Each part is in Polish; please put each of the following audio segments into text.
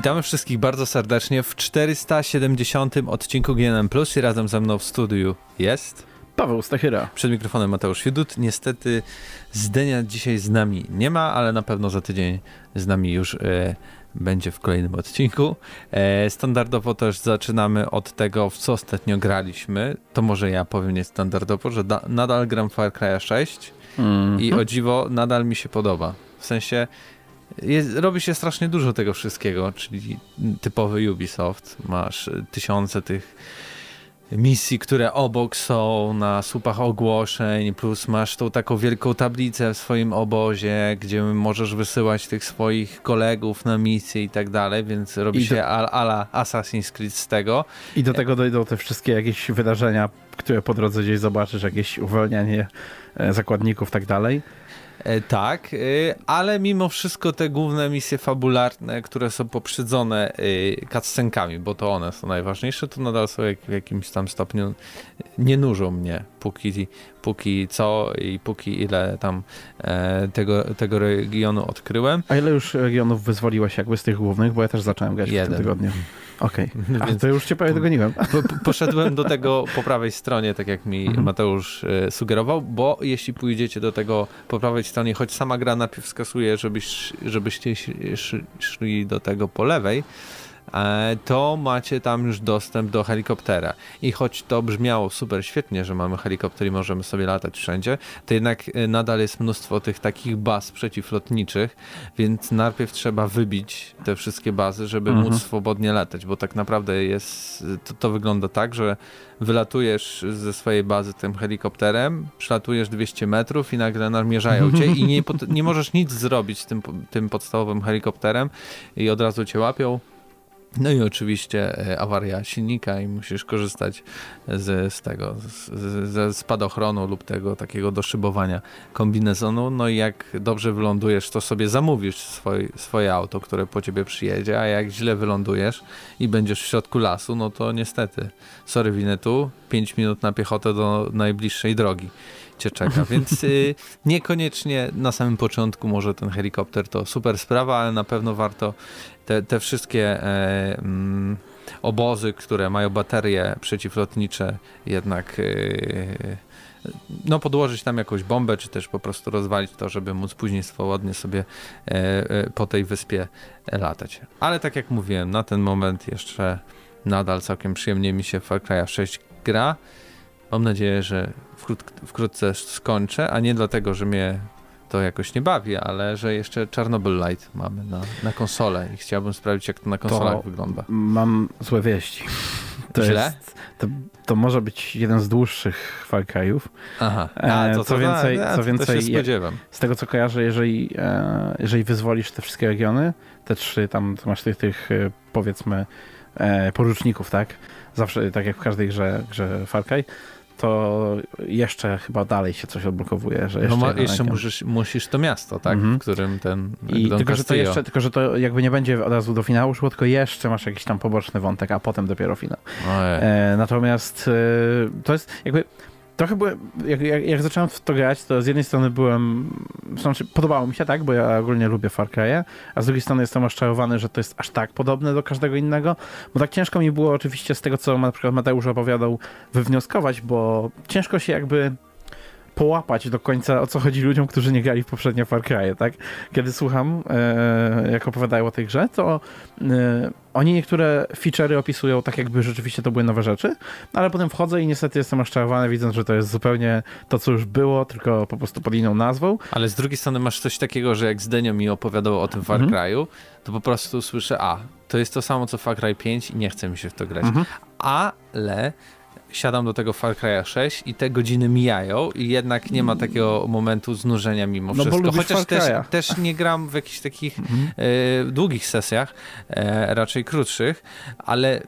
Witamy wszystkich bardzo serdecznie w 470 odcinku GNM Plus i razem ze mną w studiu jest Paweł Stachyra. Przed mikrofonem Mateusz Widut. Niestety Zdenia dzisiaj z nami nie ma, ale na pewno za tydzień z nami już e, będzie w kolejnym odcinku. E, standardowo też zaczynamy od tego, w co ostatnio graliśmy. To może ja powiem niestandardowo, że da, nadal gram Far Cry 6 mm -hmm. i o dziwo nadal mi się podoba. W sensie jest, robi się strasznie dużo tego wszystkiego, czyli typowy Ubisoft. Masz tysiące tych misji, które obok są na słupach ogłoszeń, plus masz tą taką wielką tablicę w swoim obozie, gdzie możesz wysyłać tych swoich kolegów na misje i tak dalej, więc robi I się do... ala Assassin's Creed z tego. I do tego dojdą te wszystkie jakieś wydarzenia, które po drodze gdzieś zobaczysz, jakieś uwolnienie e, zakładników i tak dalej. E, tak, e, ale mimo wszystko te główne misje fabularne, które są poprzedzone e, cutscenkami, bo to one są najważniejsze, to nadal są w jakimś tam stopniu nie nużą mnie, póki, póki co i póki ile tam tego, tego regionu odkryłem. A ile już regionów wyzwoliłeś jakby z tych głównych, bo ja też zacząłem grać Jeden. w tym tygodniu. Okej, okay. Więc to już cię prawie dogoniłem. poszedłem do tego po prawej stronie, tak jak mi mhm. Mateusz e, sugerował, bo jeśli pójdziecie do tego po prawej stronie, choć sama gra najpierw wskazuje, żebyś, żebyście szli do tego po lewej, E, to macie tam już dostęp do helikoptera. I choć to brzmiało super świetnie, że mamy helikopter i możemy sobie latać wszędzie, to jednak e, nadal jest mnóstwo tych takich baz przeciwlotniczych, więc najpierw trzeba wybić te wszystkie bazy, żeby mhm. móc swobodnie latać, bo tak naprawdę jest, to, to wygląda tak, że wylatujesz ze swojej bazy tym helikopterem, przylatujesz 200 metrów i nagle namierzają cię i nie, nie możesz nic zrobić z tym, tym podstawowym helikopterem i od razu cię łapią no i oczywiście e, awaria silnika i musisz korzystać z, z tego, z, ze spadochronu lub tego takiego doszybowania kombinezonu. No i jak dobrze wylądujesz, to sobie zamówisz swoj, swoje auto, które po ciebie przyjedzie, a jak źle wylądujesz i będziesz w środku lasu, no to niestety, sorry winetu, 5 minut na piechotę do najbliższej drogi cię czeka, więc y, niekoniecznie na samym początku może ten helikopter to super sprawa, ale na pewno warto te, te wszystkie e, mm, obozy, które mają baterie przeciwlotnicze jednak e, no podłożyć tam jakąś bombę, czy też po prostu rozwalić to, żeby móc później swobodnie sobie e, e po tej wyspie latać. Ale tak jak mówiłem, na ten moment jeszcze nadal całkiem przyjemnie mi się Far Cry 6 gra. Mam nadzieję, że wkrót, wkrótce skończę, a nie dlatego, że mnie to jakoś nie bawi, ale że jeszcze Chernobyl Light mamy na, na konsolę i chciałbym sprawdzić, jak to na konsolach to wygląda. Mam złe wieści. To Źle? Jest, to, to może być jeden z dłuższych Far Cry'ów. Aha, e, a, to, co to, więcej, a, co więcej spodziewam. z tego co kojarzę, jeżeli, e, jeżeli wyzwolisz te wszystkie regiony, te trzy, tam masz tych, tych e, powiedzmy poruczników, tak? Zawsze, tak jak w każdej grze, grze Far Cry, to jeszcze chyba dalej się coś odblokowuje. Że jeszcze no ma, jeszcze musisz, musisz to miasto, tak? Mm -hmm. W którym ten. I tylko, że to jeszcze, tylko, że to jakby nie będzie od razu do finału szło, tylko jeszcze masz jakiś tam poboczny wątek, a potem dopiero finał. E, natomiast e, to jest jakby trochę byłem, jak, jak, jak, zacząłem w to grać, to z jednej strony byłem, znaczy podobało mi się, tak, bo ja ogólnie lubię Far Cry'e, a z drugiej strony jestem rozczarowany, że to jest aż tak podobne do każdego innego, bo tak ciężko mi było oczywiście z tego, co na przykład Mateusz opowiadał, wywnioskować, bo ciężko się jakby połapać do końca, o co chodzi ludziom, którzy nie grali w poprzednie Far Cry, tak? Kiedy słucham, e, jak opowiadają o tej grze, to e, oni niektóre feature'y opisują tak, jakby rzeczywiście to były nowe rzeczy, ale potem wchodzę i niestety jestem rozczarowany, widząc, że to jest zupełnie to, co już było, tylko po prostu pod inną nazwą. Ale z drugiej strony masz coś takiego, że jak Zdenio mi opowiadał o tym Far mhm. Cry'u, to po prostu słyszę, a, to jest to samo, co Far Cry 5 i nie chce mi się w to grać. Mhm. Ale siadam do tego Far Cry'a 6 i te godziny mijają i jednak nie ma takiego momentu znużenia mimo no wszystko. Chociaż też, też, nie gram w jakichś takich mhm. e, długich sesjach, e, raczej krótszych, ale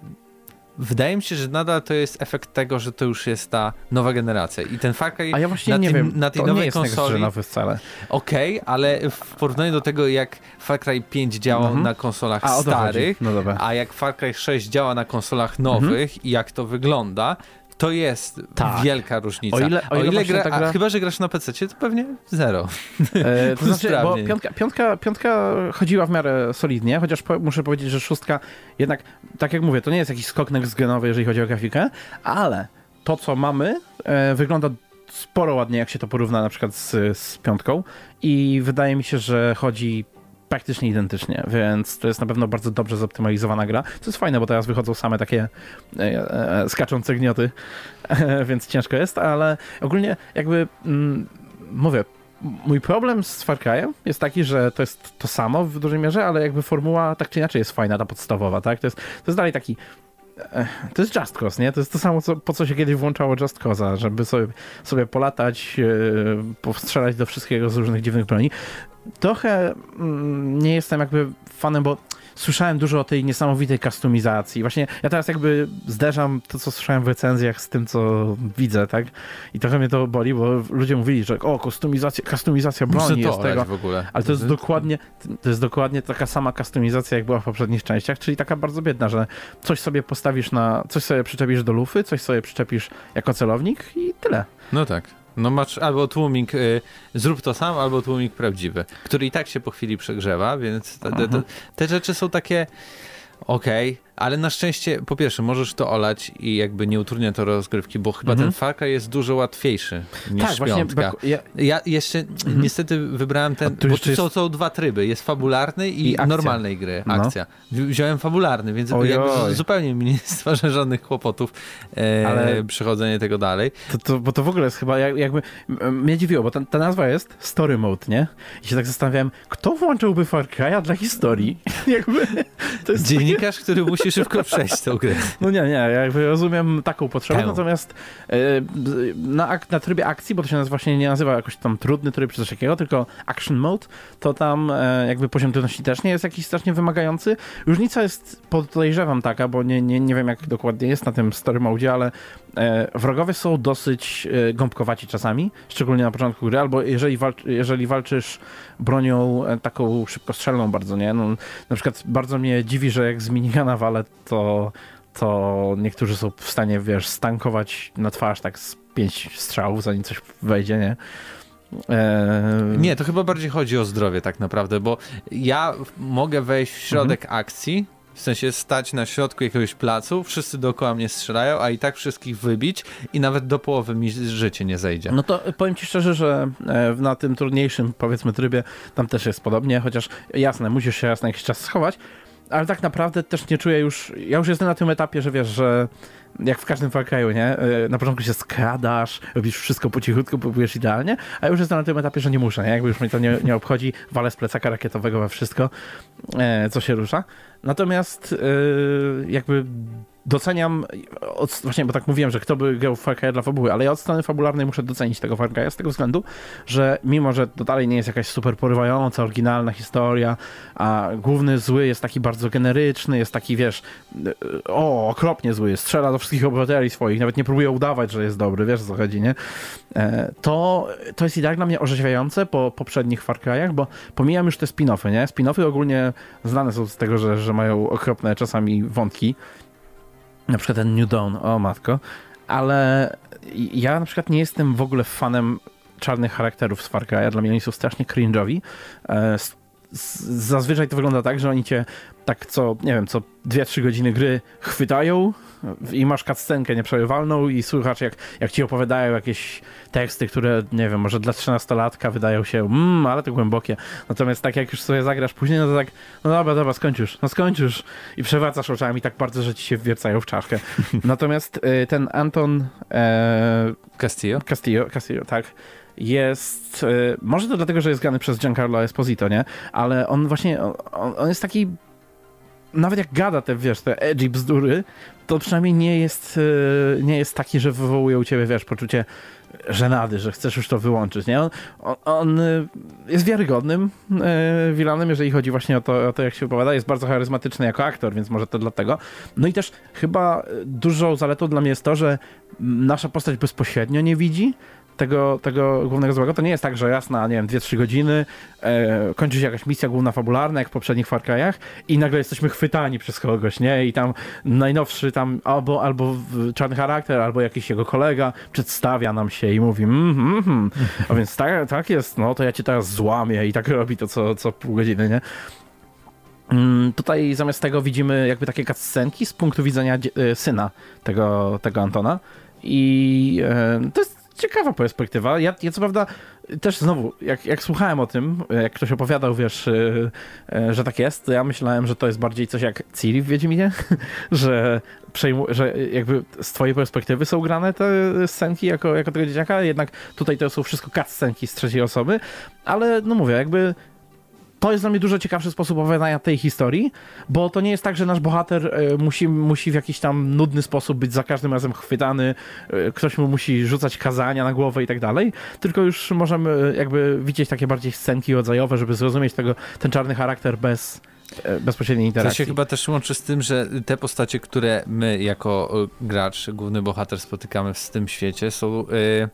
wydaje mi się, że nadal to jest efekt tego, że to już jest ta nowa generacja. I ten Far Cry A ja właśnie na, nie tym, wiem, na tej to nowej nie jest konsoli. nowy wcale. Okej, okay, ale w porównaniu do tego, jak Far Cry 5 działa mhm. na konsolach a, starych, no a jak Far Cry 6 działa na konsolach nowych mhm. i jak to wygląda, To jest tak. wielka różnica. O ile, o ile, o ile gra, gra... chyba, że grasz na PC, to pewnie zero. E, to znaczy, bo piątka, piątka, piątka chodziła w miarę solidnie, chociaż po, muszę powiedzieć, że szóstka jednak, tak jak mówię, to nie jest jakiś skok next genowy, jeżeli chodzi o grafikę, ale to, co mamy, e, wygląda sporo ładnie, jak się to porówna na przykład z, z piątką i wydaje mi się, że chodzi praktycznie identycznie, więc to jest na pewno bardzo dobrze zoptymalizowana gra, co jest fajne, bo teraz wychodzą same takie e, e, skaczące gnioty, e, więc ciężko jest, ale ogólnie jakby mm, mówię, mój problem z Far Cry'em jest taki, że to jest to samo w dużej mierze, ale jakby formuła tak czy inaczej jest fajna, ta podstawowa, tak? To jest, to jest dalej taki to jest Just Cause, nie? To jest to samo, co, po co się kiedyś włączało Just Cause'a, żeby sobie, sobie polatać, yy, powstrzelać do wszystkiego z różnych dziwnych broni. Trochę mm, nie jestem jakby fanem, bo słyszałem dużo o tej niesamowitej kustomizacji. Właśnie ja teraz jakby zderzam to, co słyszałem w recenzjach z tym, co widzę, tak? I trochę mnie to boli, bo ludzie mówili, że o, kustomizacja, kustomizacja broni jest tego. W ogóle. Ale to jest dokładnie to jest dokładnie taka sama kustomizacja, jak była w poprzednich częściach, czyli taka bardzo biedna, że coś sobie postawisz na, coś sobie przyczepisz do lufy, coś sobie przyczepisz jako celownik i tyle. No tak. No masz albo tłumik, y, zrób to sam, albo tłumik prawdziwy, który i tak się po chwili przegrzewa, więc te, te, te, te rzeczy są takie okej, okay, ale na szczęście, po pierwsze, możesz to olać i jakby nie utrudnia to rozgrywki, bo chyba mhm. ten Far Cry jest dużo łatwiejszy niż tak, piątka. Ja... ja... jeszcze mhm. niestety wybrałem ten, bo tu jest... są, są dwa tryby, jest fabularny i, I normalnej gry, no. akcja. Wziąłem fabularny, więc zupełnie mi nie stwarza żadnych kłopotów e, ale... przechodzenie tego dalej. To, to, bo to w ogóle jest chyba jakby, mnie dziwiło, bo ta, ta nazwa jest Story Mode, nie? I się tak zastanawiałem, kto włączyłby Far Cry'a dla historii? jakby, Dziennikarz, który musi szybko przejść tą grę. No nie, nie, ja jakby rozumiem taką potrzebę, Temu. natomiast e, na, na trybie akcji, bo to się właśnie nie nazywa jakoś tam trudny tryb czy coś takiego, tylko action mode, to tam e, jakby poziom trudności też nie jest jakiś strasznie wymagający. Różnica jest, podejrzewam taka, bo nie, nie, nie wiem jak dokładnie jest na tym story mode, ale e, wrogowie są dosyć gąbkowaci czasami, szczególnie na początku gry, albo jeżeli, walcz, jeżeli walczysz bronią taką szybkostrzelną bardzo, nie? No, na przykład bardzo mnie dziwi, że jak z minigana walę, to, to niektórzy są w stanie, wiesz, stankować na twarz tak z pięć strzałów, zanim coś wejdzie, nie? Eee... Nie, to chyba bardziej chodzi o zdrowie tak naprawdę, bo ja mogę wejść w środek mhm. akcji, w sensie stać na środku jakiegoś placu, wszyscy dookoła mnie strzelają, a i tak wszystkich wybić i nawet do połowy mi życie nie zejdzie. No to powiem ci szczerze, że e, na tym trudniejszym, powiedzmy, trybie tam też jest podobnie, chociaż jasne, musisz się raz na jakiś czas schować, ale tak naprawdę też nie czuję już, ja już jestem na tym etapie, że wiesz, że jak w każdym Far nie? E, na początku się skradasz, robisz wszystko po cichutku, próbujesz idealnie, a już jestem na tym etapie, że nie muszę, nie? Jakby już mnie to nie, nie obchodzi, walę z plecaka rakietowego we wszystko, e, co się rusza. Natomiast e, jakby doceniam, od, właśnie bo tak mówiłem, że kto by grał w Far Cry dla fabuły, ale ja od strony fabularnej muszę docenić tego Far Cry'a z tego względu, że mimo, że to dalej nie jest jakaś super porywająca, oryginalna historia, a główny zły jest taki bardzo generyczny, jest taki, wiesz, o, okropnie zły, strzela do wszystkich obywateli swoich, nawet nie próbuje udawać, że jest dobry, wiesz co chodzi, nie? E, to, to jest i tak dla mnie orzeźwiające po poprzednich Far Cry'ach, bo pomijam już te spin-offy, nie? Spin-offy ogólnie znane są z tego, że, że mają okropne czasami wątki, na przykład ten New Dawn, o matko, ale ja na przykład nie jestem w ogóle fanem czarnych charakterów z Far Cry'a, dla mnie oni są strasznie cringe'owi. Zazwyczaj to wygląda tak, że oni cię tak co, nie wiem, co 2-3 godziny gry chwytają i masz cutscenkę nieprzerywalną i słuchasz jak, jak ci opowiadają jakieś teksty, które, nie wiem, może dla 13-latka wydają się, mmm, ale to głębokie. Natomiast tak jak już sobie zagrasz później, no to tak, no dobra, dobra, skończysz, no skończysz i przewracasz oczami tak bardzo, że ci się wwiercają w czaszkę. Natomiast y, ten Anton e, Castillo? Castillo, Castillo, tak jest, y, może to dlatego, że jest grany przez Giancarlo Esposito, nie? Ale on właśnie, on, on jest taki nawet jak gada te, wiesz, te edgy bzdury, to przynajmniej nie jest, y, nie jest taki, że wywołuje u ciebie, wiesz, poczucie żenady, że chcesz już to wyłączyć, nie? On, on, y, jest wiarygodnym wilanem, jeżeli chodzi właśnie o to, o to, jak się opowiada. Jest bardzo charyzmatyczny jako aktor, więc może to dlatego. No i też chyba dużą zaletą dla mnie jest to, że nasza postać bezpośrednio nie widzi tego, tego głównego złego. To nie jest tak, że raz na, nie wiem, 2-3 godziny e, kończy się jakaś misja główna fabularna, jak w poprzednich Far Cry'ach i nagle jesteśmy chwytani przez kogoś, nie? I tam najnowszy tam albo, albo czarny charakter, albo jakiś jego kolega przedstawia nam się i mówi mm, mm, mm. A więc tak, tak jest, no to ja cię teraz złamię i tak robi to co, co pół godziny, nie? Mm, tutaj zamiast tego widzimy jakby takie cutscenki z punktu widzenia e, syna tego, tego Antona. I e, to jest ciekawa perspektywa. Ja, ja co prawda też znowu, jak, jak słuchałem o tym, jak ktoś opowiadał, wiesz, e, że tak jest, to ja myślałem, że to jest bardziej coś jak Ciri w Wiedźminie, że, przejmu, że jakby z twojej perspektywy są grane te scenki jako, jako tego dzieciaka, jednak tutaj to są wszystko cutscenki z trzeciej osoby, ale no mówię, jakby to jest dla mnie dużo ciekawszy sposób opowiadania tej historii, bo to nie jest tak, że nasz bohater e, musi, musi w jakiś tam nudny sposób być za każdym razem chwytany, e, ktoś mu musi rzucać kazania na głowę i tak dalej, tylko już możemy e, jakby widzieć takie bardziej scenki rodzajowe, żeby zrozumieć tego, ten czarny charakter bez bezpośredniej interakcji. To się chyba też łączy z tym, że te postacie, które my jako gracz, główny bohater spotykamy w tym świecie są... Yy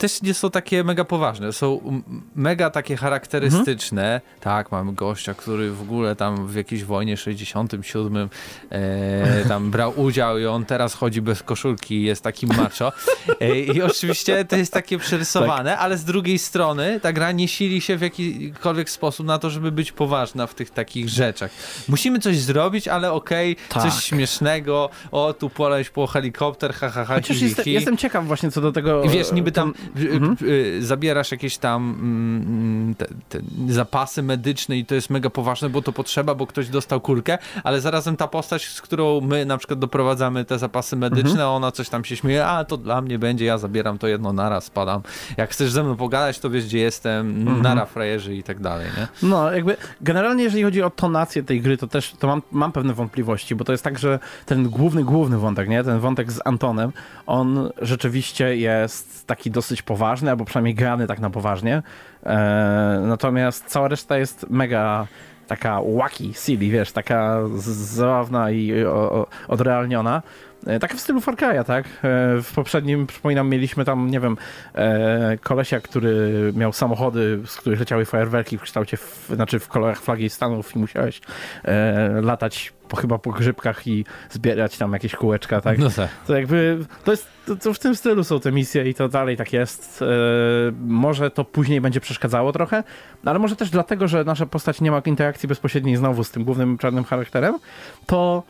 też nie są takie mega poważne, są mega takie charakterystyczne. Mhm. Tak, mamy gościa, który w ogóle tam w jakiejś wojnie 67 e, tam brał udział i on teraz chodzi bez koszulki i jest takim macho. E, I oczywiście to jest takie przerysowane, tak. ale z drugiej strony ta gra nie sili się w jakikolwiek sposób na to, żeby być poważna w tych takich rzeczach. Musimy coś zrobić, ale okej, okay, tak. coś śmiesznego, o tu poleć po helikopter, ha, ha, ha, Chociaż jestem, jestem ciekaw właśnie co do tego. I wiesz, niby tam mhm. zabierasz jakieś tam mm, te, te zapasy medyczne i to jest mega poważne, bo to potrzeba, bo ktoś dostał kulkę, ale zarazem ta postać, z którą my na przykład doprowadzamy te zapasy medyczne, mhm. ona coś tam się śmieje, a to dla mnie będzie, ja zabieram to jedno naraz, spadam. Jak chcesz ze mną pogadać, to wiesz, gdzie jestem, mhm. nara frajerzy i tak dalej, nie? No, jakby generalnie jeżeli chodzi o tonację tej gry, to też to mam, mam pewne wątpliwości, bo to jest tak, że ten główny, główny wątek, nie? Ten wątek z Antonem, on rzeczywiście jest taki dosyć poważny, albo przynajmniej grany tak na poważnie. E, natomiast cała reszta jest mega taka wacky, silly, wiesz, taka zabawna i o, o, odrealniona. E, tak w stylu Far Cry'a, tak? E, w poprzednim, przypominam, mieliśmy tam, nie wiem, e, kolesia, który miał samochody, z których leciały fajerwerki w kształcie, w, znaczy w kolorach flagi Stanów i musiałeś latać po, chyba po grzybkach i zbierać tam jakieś kółeczka, tak? No tak. To jakby, to jest, to, to w tym stylu są te misje i to dalej tak jest. może to później będzie przeszkadzało trochę, ale może też dlatego, że nasza postać nie ma interakcji bezpośredniej znowu z tym głównym czarnym charakterem, to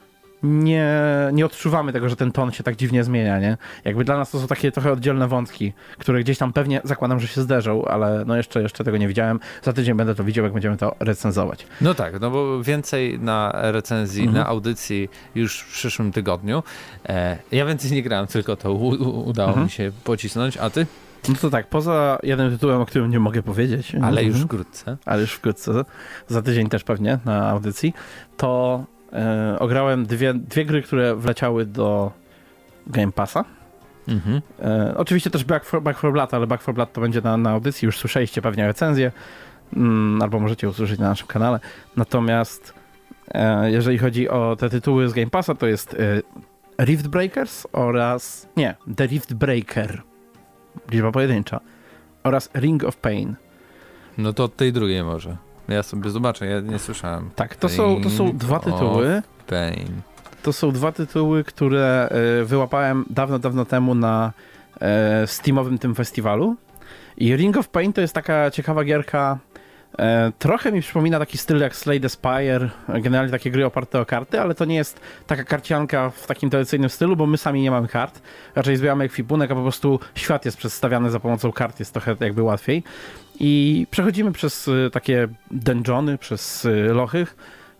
nie, nie odczuwamy tego, że ten ton się tak dziwnie zmienia, nie? Jakby dla nas to są takie trochę oddzielne wątki, które gdzieś tam pewnie zakładam, że się zderzą, ale no jeszcze, jeszcze tego nie widziałem. Za tydzień będę to widział, jak będziemy to recenzować. No tak, no bo więcej na recenzji, mhm. na audycji już w przyszłym tygodniu. E, ja więcej nie grałem, tylko to udało mhm. mi się pocisnąć, a ty? No to tak, poza jednym tytułem, o którym nie mogę powiedzieć. Ale już mhm. wkrótce. Ale już wkrótce, za tydzień też pewnie na audycji, to e, ograłem dwie, dwie gry, które wleciały do Game Passa. Mhm. E, oczywiście też Back for, Back for Blood, ale Back for Blood to będzie na, na audycji, już słyszeliście pewnie recenzję, mm, albo możecie usłyszeć na naszym kanale. Natomiast e, jeżeli chodzi o te tytuły z Game Passa, to jest e, Rift Breakers oraz, nie, The Rift Breaker, liczba pojedyncza, oraz Ring of Pain. No to od tej drugiej może. Ja sobie zobaczę, ja nie słyszałem. Tak, to są, to są dwa tytuły. Pain. To są dwa tytuły, które e, wyłapałem dawno, dawno temu na e, Steamowym tym festiwalu. I Ring of Pain to jest taka ciekawa gierka. E, trochę mi przypomina taki styl jak Slay the Spire, generalnie takie gry oparte o karty, ale to nie jest taka karcianka w takim tradycyjnym stylu, bo my sami nie mamy kart. Raczej zbieramy ekwipunek, a po prostu świat jest przedstawiany za pomocą kart, jest trochę jakby łatwiej. I przechodzimy przez y, takie dungeony, przez lochy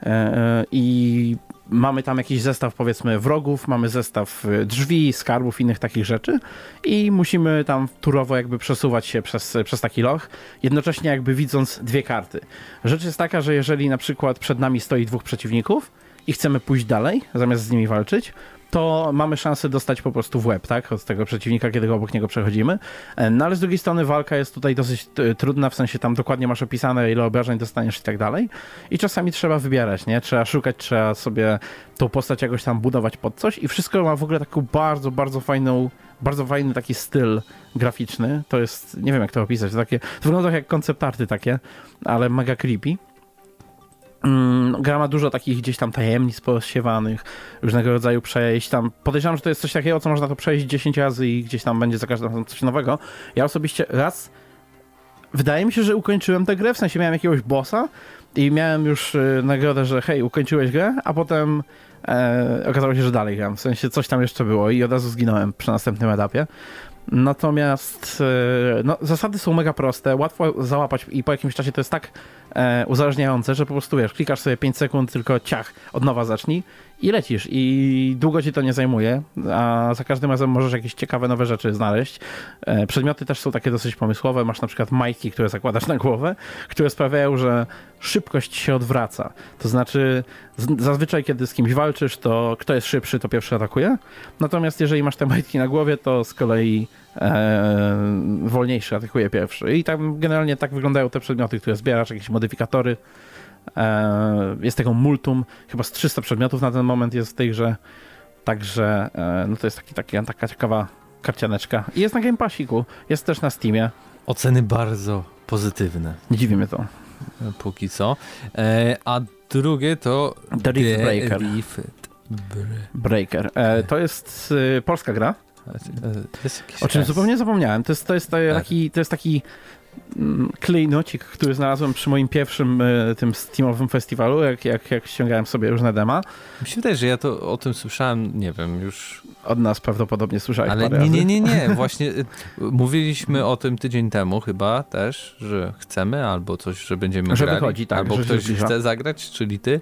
e, e, i mamy tam jakiś zestaw powiedzmy wrogów, mamy zestaw y, drzwi, skarbów, innych takich rzeczy i musimy tam turowo jakby przesuwać się przez, przez taki loch, jednocześnie jakby widząc dwie karty. Rzecz jest taka, że jeżeli na przykład przed nami stoi dwóch przeciwników i chcemy pójść dalej, zamiast z nimi walczyć, to mamy szansę dostać po prostu w łeb, tak? Od tego przeciwnika, kiedy obok niego przechodzimy. E, no ale z drugiej strony walka jest tutaj dosyć e, trudna, w sensie tam dokładnie masz opisane, ile obrażeń dostaniesz i tak dalej. I czasami trzeba wybierać, nie? Trzeba szukać, trzeba sobie tą postać jakoś tam budować pod coś i wszystko ma w ogóle taką bardzo, bardzo fajną bardzo fajny taki styl graficzny. To jest, nie wiem jak to opisać, to, takie, to wygląda jak koncept arty takie, ale mega creepy. Mm, gra ma dużo takich gdzieś tam tajemnic posiewanych, różnego rodzaju przejść. Tam podejrzewam, że to jest coś takiego, co można to przejść 10 razy i gdzieś tam będzie za każdym razem coś nowego. Ja osobiście raz wydaje mi się, że ukończyłem tę grę, w sensie miałem jakiegoś bossa i miałem już y, nagrodę, że hej, ukończyłeś grę, a potem e, okazało się, że dalej gram. W sensie coś tam jeszcze było i od razu zginąłem przy następnym etapie. Natomiast e, no, zasady są mega proste, łatwo załapać i po jakimś czasie to jest tak e, uzależniające, że po prostu wiesz, klikasz sobie 5 sekund, tylko ciach, od nowa zacznij i lecisz i długo ci to nie zajmuje, a za każdym razem możesz jakieś ciekawe nowe rzeczy znaleźć. E, przedmioty też są takie dosyć pomysłowe, masz na przykład majki, które zakładasz na głowę, które sprawiają, że szybkość się odwraca. To znaczy zazwyczaj kiedy z kimś walczysz, to kto jest szybszy, to pierwszy atakuje, natomiast jeżeli masz te majtki na głowie, to z kolei e, wolniejszy atakuje pierwszy. I tam generalnie tak wyglądają te przedmioty, które zbierasz, jakieś modyfikatory. E, jest tego multum, chyba z 300 przedmiotów na ten moment jest w tej grze, także e, no to jest taki, taki, taka ciekawa karcianeczka. I jest na Game Passiku, jest też na Steamie. Oceny bardzo pozytywne. Nie dziwi mnie to. Póki co. E, a drugie to The Rift Breaker. Breaker. E, to jest polska gra. O czym zupełnie zapomniałem. To jest, to jest taki, to jest taki klejnocik, który znalazłem przy moim pierwszym e, tym Steamowym festiwalu, jak, jak, jak ściągałem sobie różne dema. Mi się wydaje, że ja to o tym słyszałem, nie wiem, już... Od nas prawdopodobnie słyszałeś Ale nie, nie, nie, nie, właśnie e, mówiliśmy o tym tydzień temu chyba też, że chcemy albo coś, że będziemy że grali, wychodzi, tak, albo ktoś chce zagrać, czyli ty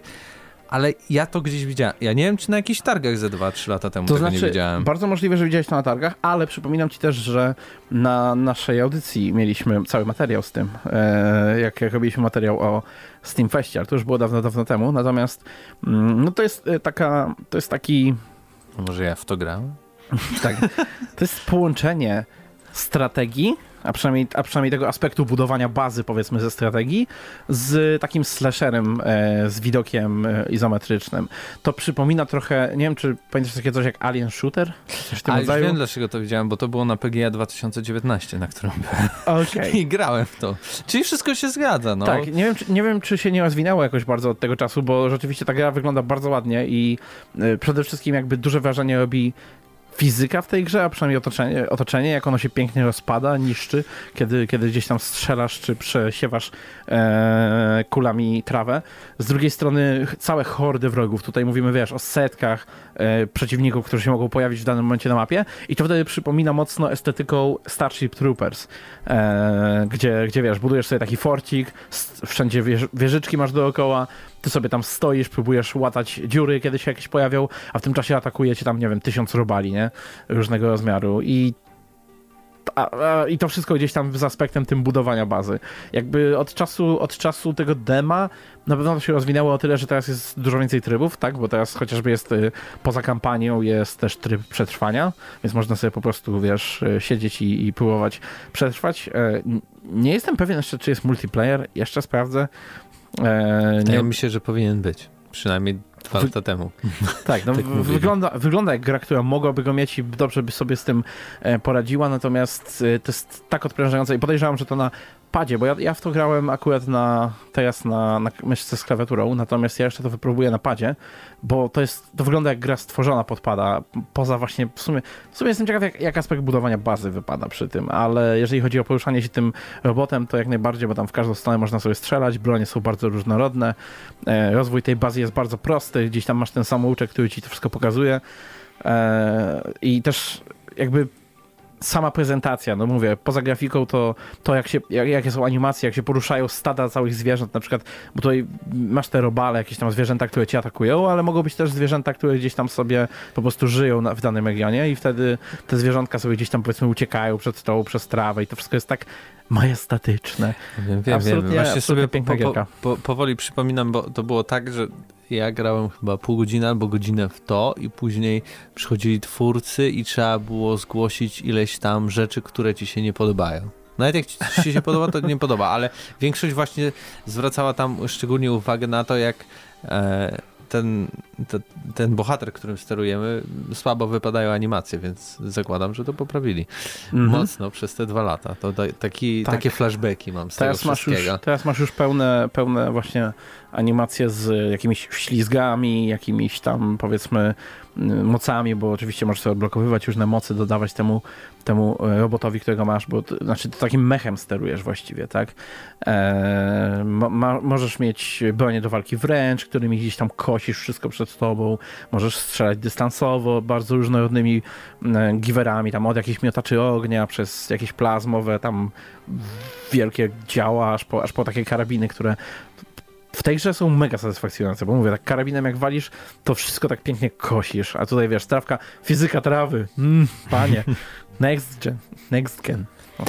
ale ja to gdzieś widziałem. Ja nie wiem, czy na jakichś targach ze 2-3 lata temu to tego znaczy, nie widziałem. Bardzo możliwe, że widziałeś to na targach, ale przypominam ci też, że na naszej audycji mieliśmy cały materiał z tym, e, jak, jak robiliśmy materiał o Steam Festie, ale to już było dawno, dawno temu. Natomiast mm, no to jest e, taka, to jest taki... Może ja w to grałem? tak. To jest połączenie strategii a przynajmniej, a przynajmniej tego aspektu budowania bazy, powiedzmy, ze strategii, z takim slasherem, e, z widokiem e, izometrycznym. To przypomina trochę, nie wiem, czy pamiętasz takie coś jak Alien Shooter? Coś w tym wiem, dlaczego to widziałem, bo to było na PGA 2019, na którym byłem. Okay. I grałem w to. Czyli wszystko się zgadza, no. Tak, nie wiem, czy, nie wiem, czy się nie rozwinęło jakoś bardzo od tego czasu, bo rzeczywiście ta gra wygląda bardzo ładnie i e, przede wszystkim jakby duże wrażenie robi fizyka w tej grze, a przynajmniej otoczenie, otoczenie jak ono się pięknie rozpada, niszczy, kiedy, kiedy gdzieś tam strzelasz czy przesiewasz e, kulami trawę. Z drugiej strony całe hordy wrogów, tutaj mówimy, wiesz, o setkach e, przeciwników, którzy się mogą pojawić w danym momencie na mapie i to wtedy przypomina mocno estetyką Starship Troopers, e, gdzie, gdzie, wiesz, budujesz sobie taki forcik, wszędzie wież, wieżyczki masz dookoła, ty sobie tam stoisz, próbujesz łatać dziury, kiedy się jakieś pojawią, a w tym czasie atakuje cię tam, nie wiem, tysiąc robali, nie? Różnego rozmiaru i a, a, I to wszystko gdzieś tam z aspektem tym budowania bazy. Jakby od czasu, od czasu tego dema na pewno to się rozwinęło o tyle, że teraz jest dużo więcej trybów, tak? Bo teraz chociażby jest y, poza kampanią jest też tryb przetrwania, więc można sobie po prostu, wiesz, y, siedzieć i, i próbować przetrwać. E, nie jestem pewien jeszcze, czy jest multiplayer, jeszcze sprawdzę. E, myślę, że powinien być. Przynajmniej dwa lata temu. Tak, no, tak wygląda, wygląda jak gra, która mogłaby go mieć i dobrze by sobie z tym e, poradziła, natomiast e, to jest tak odprężające i podejrzewam, że to na padzie, bo ja, ja w to grałem akurat na, teraz na, na myszce z klawiaturą, natomiast ja jeszcze to wypróbuję na padzie, bo to jest, to wygląda jak gra stworzona pod pada, poza właśnie, w sumie, w sumie jestem ciekaw jak, jak aspekt budowania bazy wypada przy tym, ale jeżeli chodzi o poruszanie się tym robotem, to jak najbardziej, bo tam w każdą stronę można sobie strzelać, bronie są bardzo różnorodne, e, rozwój tej bazy jest bardzo prosty, gdzieś tam masz ten samouczek, który ci to wszystko pokazuje e, i też jakby sama prezentacja, no mówię, poza grafiką to, to jak się, jak, jakie są animacje, jak się poruszają stada całych zwierząt, na przykład, bo tutaj masz te robale, jakieś tam zwierzęta, które cię atakują, ale mogą być też zwierzęta, które gdzieś tam sobie po prostu żyją na, w danym regionie i wtedy te zwierzątka sobie gdzieś tam powiedzmy uciekają przed tą, przez trawę i to wszystko jest tak majestatyczne. Wiem, wiem, absolutnie, wiem. Właśnie sobie po, po, po, powoli przypominam, bo to było tak, że ja grałem chyba pół godziny albo godzinę w to i później przychodzili twórcy i trzeba było zgłosić ileś tam rzeczy, które ci się nie podobają. Nawet jak ci się podoba, to nie podoba, ale większość właśnie zwracała tam szczególnie uwagę na to, jak e, ten te, ten bohater, którym sterujemy, słabo wypadają animacje, więc zakładam, że to poprawili mhm. mocno przez te dwa lata. To da, taki, tak. takie flashbacki mam z teraz tego masz wszystkiego. Już, teraz masz już pełne, pełne właśnie animacje z jakimiś ślizgami, jakimiś tam powiedzmy mocami, bo oczywiście możesz sobie odblokowywać różne mocy, dodawać temu, temu e, robotowi, którego masz, bo to, znaczy to takim mechem sterujesz właściwie, tak? E, ma, możesz mieć bronię do walki wręcz, którymi gdzieś tam kosisz wszystko przed tobą, możesz strzelać dystansowo, bardzo różnorodnymi e, giwerami, tam od jakichś miotaczy ognia, przez jakieś plazmowe, tam wielkie działa, aż po, aż po takie karabiny, które w tej grze są mega satysfakcjonujące, bo mówię, tak karabinem jak walisz, to wszystko tak pięknie kosisz, a tutaj wiesz, trawka, fizyka trawy, mm, panie, next gen, next gen. O.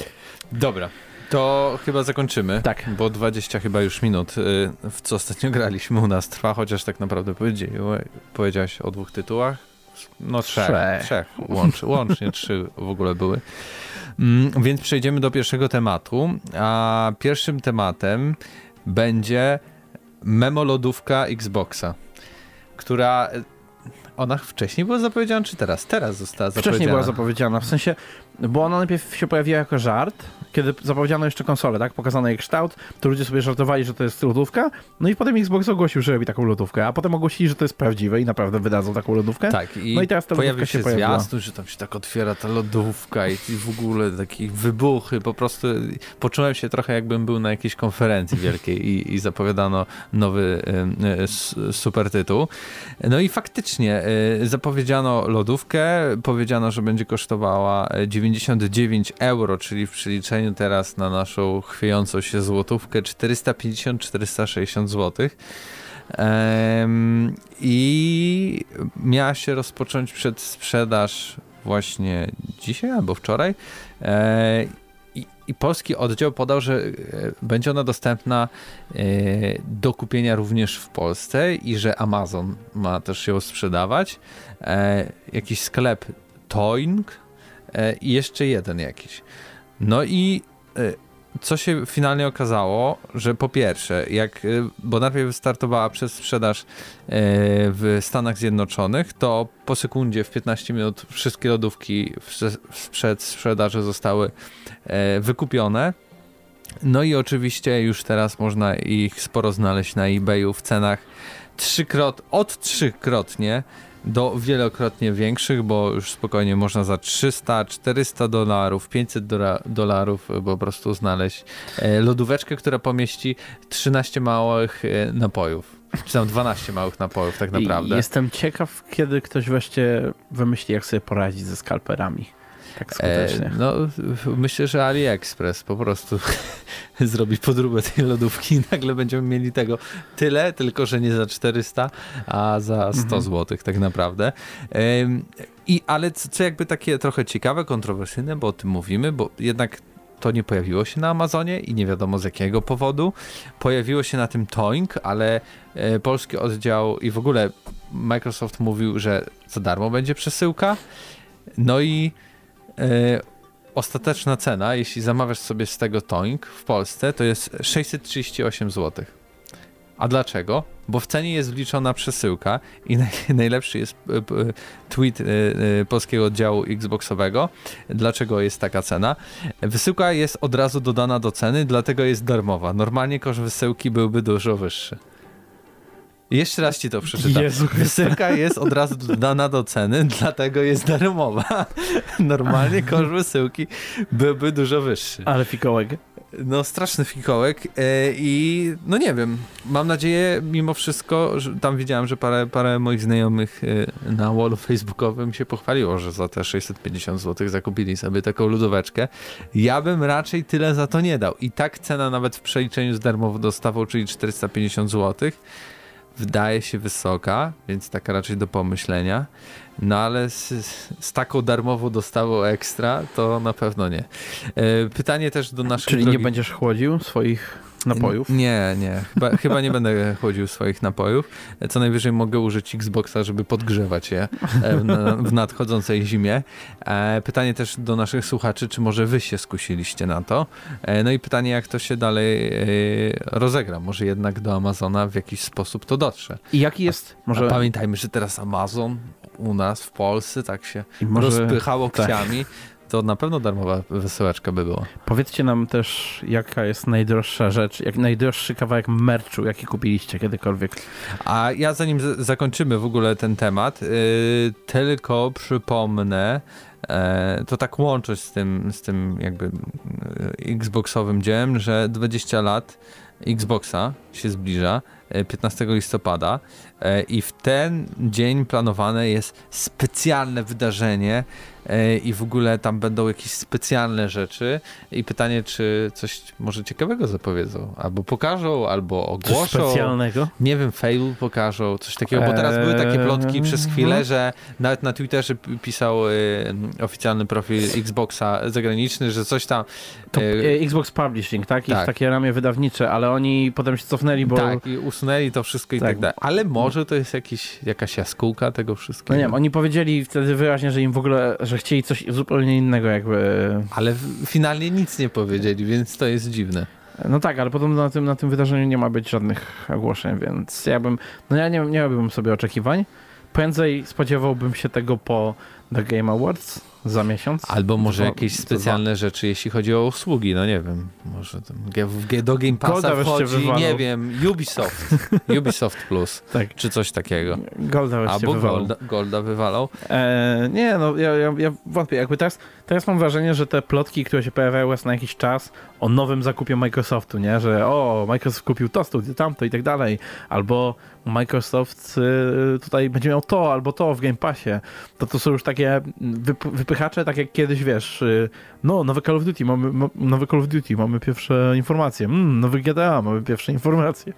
Dobra, to chyba zakończymy. Tak. Bo 20 chyba już minut, y, w co ostatnio graliśmy u nas trwa, chociaż tak naprawdę powiedziałeś o dwóch tytułach. No trzech. Trzech, trzech łącz, łącznie trzy w ogóle były. Mm, więc przejdziemy do pierwszego tematu. A pierwszym tematem będzie memolodówka Xboxa, która ona wcześniej była zapowiedziana, czy teraz? Teraz została zapowiedziana. Wcześniej była zapowiedziana, w sensie, bo ona najpierw się pojawiła jako żart, kiedy zapowiedziano jeszcze konsolę, tak, pokazano jej kształt, to ludzie sobie żartowali, że to jest lodówka, no i potem Xbox ogłosił, że robi taką lodówkę, a potem ogłosili, że to jest prawdziwe i naprawdę wydadzą taką lodówkę. Tak, i, no i teraz ta pojawił się, się zwiastun, że tam się tak otwiera ta lodówka i, i w ogóle takie wybuchy, po prostu poczułem się trochę jakbym był na jakiejś konferencji wielkiej i, i zapowiadano nowy y, y, super tytuł. No i faktycznie y, zapowiedziano lodówkę, powiedziano, że będzie kosztowała 99 euro, czyli w przeliczeniu przeliczeniu teraz na naszą chwiejącą się złotówkę 450-460 zł. I miała się rozpocząć przedsprzedaż właśnie dzisiaj albo wczoraj. E, I, I, polski oddział podał, że e, będzie ona dostępna e, do kupienia również w Polsce i że Amazon ma też ją sprzedawać. Jakiś sklep Toing i jeszcze jeden jakiś. No i e, co się finalnie okazało, że po pierwsze, jak, e, bo najpierw wystartowała przez sprzedaż e, w Stanach Zjednoczonych, to po sekundzie w 15 minut wszystkie lodówki przed sprzedaży zostały wykupione. No i oczywiście już teraz można ich sporo znaleźć na eBayu w cenach trzykrot, od trzykrotnie do wielokrotnie większych, bo już spokojnie można za 300, 400 dolarów, 500 dolarów po prostu znaleźć e, lodóweczkę, która pomieści 13 małych e, napojów. Czy tam 12 małych napojów tak naprawdę. Jestem ciekaw, kiedy ktoś właśnie wymyśli, jak sobie poradzić ze skalperami tak skutecznie? E, no, myślę, że AliExpress po prostu zrobi podróbę tej lodówki i nagle będziemy mieli tego tyle, tylko że nie za 400, a za 100 mhm. zł tak naprawdę. E, i, ale co, co jakby takie trochę ciekawe, kontrowersyjne, bo o tym mówimy, bo jednak to nie pojawiło się na Amazonie i nie wiadomo z jakiego powodu. Pojawiło się na tym Toing, ale e, polski oddział i w ogóle Microsoft mówił, że za darmo będzie przesyłka. No i E, ostateczna cena, jeśli zamawiasz sobie z tego Toing w Polsce, to jest 638 zł. A dlaczego? Bo w cenie jest wliczona przesyłka i naj, najlepszy jest e, tweet e, polskiego oddziału Xboxowego. Dlaczego jest taka cena? Wysyłka jest od razu dodana do ceny, dlatego jest darmowa. Normalnie koszt wysyłki byłby dużo wyższy. Jeszcze raz ci to przeczytam. Jezu Wysyłka jest od razu dodana do ceny, dlatego jest darmowa. Normalnie koszt wysyłki byłby dużo wyższy. Ale fikołek. No straszny fikołek e, i no nie wiem, mam nadzieję mimo wszystko, że tam widziałem, że parę, parę moich znajomych e, na wallu facebookowym się pochwaliło, że za te 650 zł zakupili sobie taką lodóweczkę. Ja bym raczej tyle za to nie dał i tak cena nawet w przeliczeniu z darmową dostawą, czyli 450 zł wydaje się wysoka, więc taka raczej do pomyślenia. No ale z, z taką darmową dostawą ekstra, to na pewno nie. E, pytanie też do naszych. Czyli drogi... nie będziesz chłodził swoich napojów? Nie, nie. Chyba, chyba nie będę chłodził swoich napojów. Co najwyżej mogę użyć Xboxa, żeby podgrzewać je w nadchodzącej zimie. Pytanie też do naszych słuchaczy, czy może wy się skusiliście na to? No i pytanie, jak to się dalej rozegra. Może jednak do Amazona w jakiś sposób to dotrze. I jaki jest... Może... A pamiętajmy, że teraz Amazon u nas w Polsce tak się może... rozpychało tak. To na pewno darmowa wysyłaczka by była. Powiedzcie nam też, jaka jest najdroższa rzecz, jak najdroższy kawałek merchu, jaki kupiliście kiedykolwiek. A ja zanim zakończymy w ogóle ten temat, yy, tylko przypomnę, e, to tak łączyć z tym, z tym jakby yy, Xboxowym dziełem, że 20 lat Xboxa się zbliża 15 e, listopada i w ten dzień planowane jest specjalne wydarzenie e, i w ogóle tam będą jakieś specjalne rzeczy i pytanie, czy coś może ciekawego zapowiedzą, albo pokażą, albo ogłoszą. Coś specjalnego? Nie wiem, fail pokażą, coś takiego, bo teraz były takie plotki przez chwilę, no. że nawet na Twitterze pisał oficjalny profil Xboxa zagraniczny, że coś tam... To Xbox Publishing, tak? Jest tak. takie ramię wydawnicze, ale oni potem się cofnęli, bo... Tak, i usunęli to wszystko i tak, tak dalej. Ale może to jest jakiś, jakaś jaskółka tego wszystkiego. No nie wiem, oni powiedzieli wtedy wyraźnie, że im w ogóle, że chcieli coś zupełnie innego jakby. Ale finalnie nic nie powiedzieli, więc to jest dziwne. No tak, ale podobno na tym, na tym wydarzeniu nie ma być żadnych ogłoszeń, więc ja bym, no ja nie, nie robiłbym sobie oczekiwań. Prędzej spodziewałbym się tego po The Game Awards, za miesiąc. Albo może jakieś specjalne rzeczy, jeśli chodzi o usługi, no nie wiem, może tam do Game Passa wchodzi, nie wiem, Ubisoft, Ubisoft Plus, tak. czy coś takiego. Golda Albo wywalał. Golda, Golda wywalał. E, nie, no ja, ja, ja wątpię, jakby teraz, teraz mam wrażenie, że te plotki, które się pojawiają raz na jakiś czas o nowym zakupie Microsoftu, nie, że o, Microsoft kupił to studio, tamto i tak dalej, albo Microsoft y, tutaj będzie miał to albo to w Game Passie, to to są już takie wypychacze, tak jak kiedyś, wiesz, y, no, nowe Call of Duty, mamy nowe Call of Duty, mamy pierwsze informacje, mm, nowy GTA, mamy pierwsze informacje.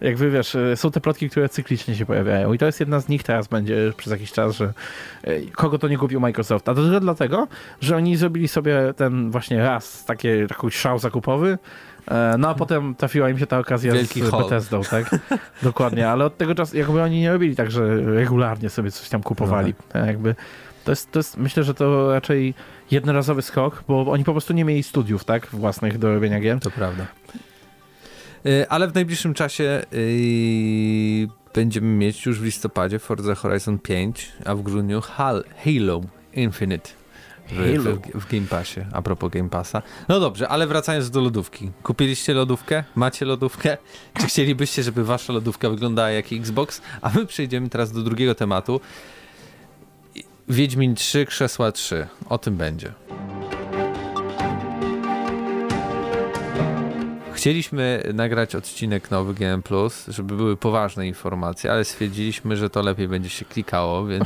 Jakby, wiesz, y, są te plotki, które cyklicznie się pojawiają i to jest jedna z nich teraz będzie przez jakiś czas, że kogo to nie kupił Microsoft, a to tylko dlatego, że oni zrobili sobie ten właśnie raz takie, taki szał zakupowy, E, no a potem trafiła im się ta okazja Wielki z Bethesdą, tak? Dokładnie, ale od tego czasu jakby oni nie robili tak, że regularnie sobie coś tam kupowali. No tak. Jakby to jest, to jest, myślę, że to raczej jednorazowy skok, bo oni po prostu nie mieli studiów, tak, własnych do robienia gier. To prawda. E, ale w najbliższym czasie yy, będziemy mieć już w listopadzie Forza Horizon 5, a w grudniu Halo Infinite w, w, w, Game Passie, a propos Game Passa. No dobrze, ale wracając do lodówki. Kupiliście lodówkę? Macie lodówkę? Czy chcielibyście, żeby wasza lodówka wyglądała jak Xbox? A my przejdziemy teraz do drugiego tematu. Wiedźmin 3, Krzesła 3. O tym będzie. Chcieliśmy nagrać odcinek nowy GM+, żeby były poważne informacje, ale stwierdziliśmy, że to lepiej będzie się klikało, więc...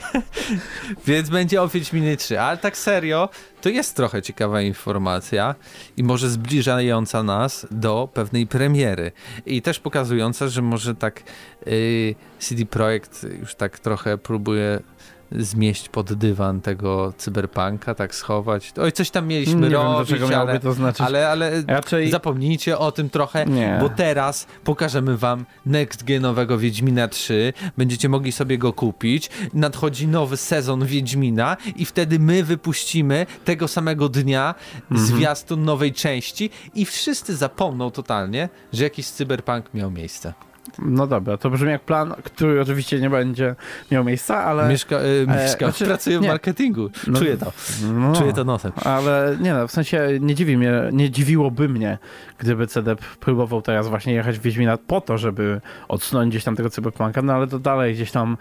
więc będzie o Wiedźminie 3. Ale tak serio, to jest trochę ciekawa informacja i może zbliżająca nas do pewnej premiery. I też pokazująca, że może tak yy, CD Projekt już tak trochę próbuje zmieść pod dywan tego cyberpunka, tak schować. Oj, coś tam mieliśmy nie robić, wiem, ale, to znaczyć. ale, ale Raczej... zapomnijcie o tym trochę, nie. bo teraz pokażemy wam next genowego Wiedźmina 3, będziecie mogli sobie go kupić, nadchodzi nowy sezon Wiedźmina i wtedy my wypuścimy tego samego dnia mhm. zwiastun nowej części i wszyscy zapomną totalnie, że jakiś cyberpunk miał miejsce. No dobra, to brzmi jak plan, który oczywiście nie będzie miał miejsca, ale... Mieszka, y, mieszka e, znaczy, pracuje w marketingu. No, Czuję to. No, Czuję to nosem. Ale nie no, w sensie nie dziwi mnie, nie dziwiłoby mnie, gdyby CDEP próbował teraz właśnie jechać w Wiedźmina po to, żeby odsunąć gdzieś tam tego cyberpunka, no ale to dalej gdzieś tam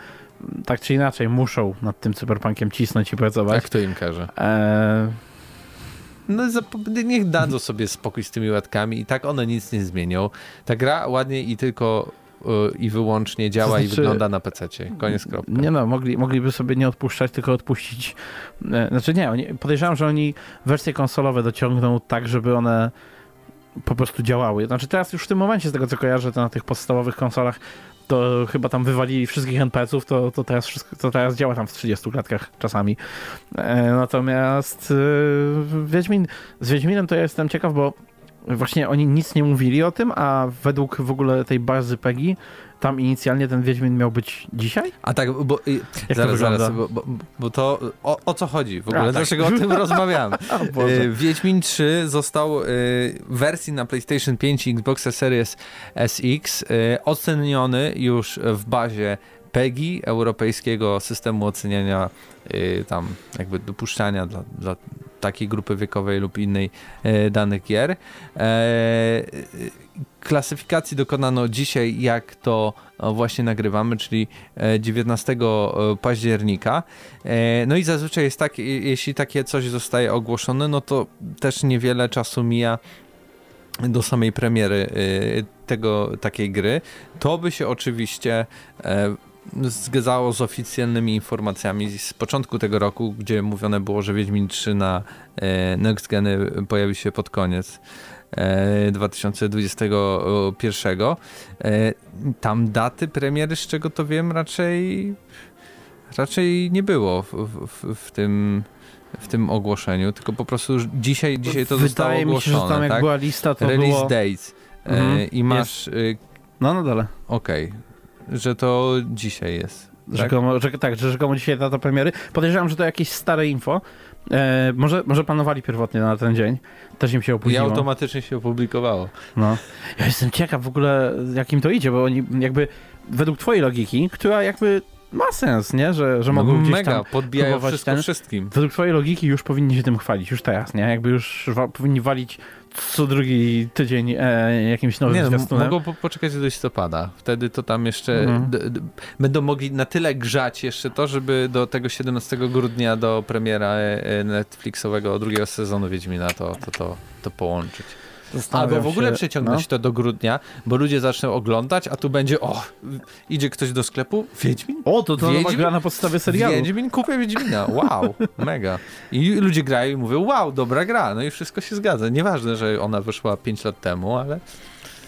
tak czy inaczej muszą nad tym cyberpunkiem cisnąć i pracować. Jak to im każe? E no niech dadzą sobie spokój z tymi łatkami i tak one nic nie zmienią. Ta gra ładnie i tylko i wyłącznie działa znaczy, i wygląda na PC. Koniec kropka. Nie no, mogli, mogliby sobie nie odpuszczać, tylko odpuścić. E, znaczy nie, oni, podejrzewam, że oni wersje konsolowe dociągną tak, żeby one po prostu działały. Znaczy teraz już w tym momencie, z tego co kojarzę, to na tych podstawowych konsolach to chyba tam wywalili wszystkich NPC-ów, to, to, teraz wszystko, to teraz działa tam w 30 klatkach czasami. E, natomiast e, Wiedźmin, z Wiedźminem to ja jestem ciekaw, bo właśnie oni nic nie mówili o tym, a według w ogóle tej bazy PEGI tam inicjalnie ten Wiedźmin miał być dzisiaj? A tak, bo Jak zaraz, zaraz, bo, bo, bo, to o, o, co chodzi w ogóle? A, tak. Dlaczego o tym rozmawiamy? Y, Wiedźmin 3 został y, w wersji na PlayStation 5 i Xbox Series SX y, oceniony już w bazie PEGI, Europejskiego Systemu Oceniania tam jakby dopuszczania dla, dla takiej grupy wiekowej lub innej danych gier. E, klasyfikacji dokonano dzisiaj, jak to właśnie nagrywamy, czyli 19 e, e, października. No i zazwyczaj jest tak, jeśli takie coś zostaje ogłoszone, no to też niewiele czasu mija do samej premiery tego, takiej gry. To by się oczywiście zgadzało z oficjalnymi informacjami z początku tego roku, gdzie mówione było, że Wiedźmin 3 na Next Geny pojawi się pod koniec 2021. E, tam daty premiery, z czego to wiem, raczej raczej nie było w, w, w tym w tym ogłoszeniu, tylko po prostu dzisiaj, dzisiaj to Wydaje zostało ogłoszone. Mi się, że tam jak tak? była lista, to Release było... dates. E, mhm. I masz... Jest. Y, no, no dole. Okej. Okay. Że to dzisiaj jest. Tak? Rzekomo, że, tak, że rzekomo dzisiaj data premiery. Podejrzewam, że to jakieś stare info, E, może, może planowali pierwotnie na ten dzień. Też im się opóźniło. I automatycznie się opublikowało. No. Ja jestem ciekaw w ogóle, jakim to idzie, bo oni jakby według twojej logiki, która jakby ma sens, nie? Że, że mogą no, gdzieś mega, tam podbijają wszystko ten, wszystkim. Według twojej logiki już powinni się tym chwalić, już teraz, nie? Jakby już wa powinni walić co drugi tydzień e, jakimś nowym nie, no, zwiastunem. Mogą po poczekać do listopada. Wtedy to tam jeszcze mhm. będą mogli na tyle grzać jeszcze to, żeby do tego 17 grudnia do premiera e, e, Netflixowego drugiego sezonu Wiedźmina to, to, to, to połączyć. Albo w ogóle się, przeciągnąć no. to do grudnia, bo ludzie zaczną oglądać, a tu będzie, o, idzie ktoś do sklepu, Wiedźmin? O, to to Wiedźmin? gra na podstawie serialu. Wiedźmin, kupię Wiedźmina, wow, mega. I ludzie grają i mówią, wow, dobra gra, no i wszystko się zgadza. Nieważne, że ona wyszła 5 lat temu, ale...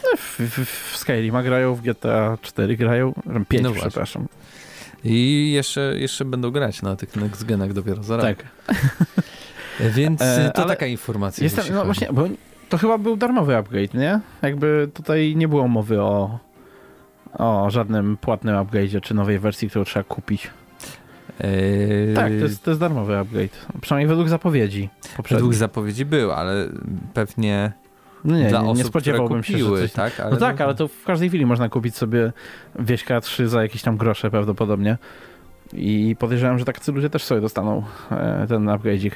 No, w, w, w Skyrima grają, w GTA 4 grają, 5 no przepraszam. I jeszcze, jeszcze będą grać na tych next genach dopiero za. Tak. Więc e, to taka informacja. Jestem, no właśnie, bo to chyba był darmowy upgrade, nie? Jakby tutaj nie było mowy o, o żadnym płatnym upgrade'zie czy nowej wersji, którą trzeba kupić. Eee... Tak, to jest, to jest darmowy upgrade. Przynajmniej według zapowiedzi. Według zapowiedzi był, ale pewnie no nie, dla nie, osób, nie spodziewałbym kupiły, się, że coś... tak? Ale no tak, ale to w każdej chwili można kupić sobie Wieśka 3 za jakieś tam grosze prawdopodobnie. I podejrzewam, że tacy ludzie też sobie dostaną e, ten upgrade'ik.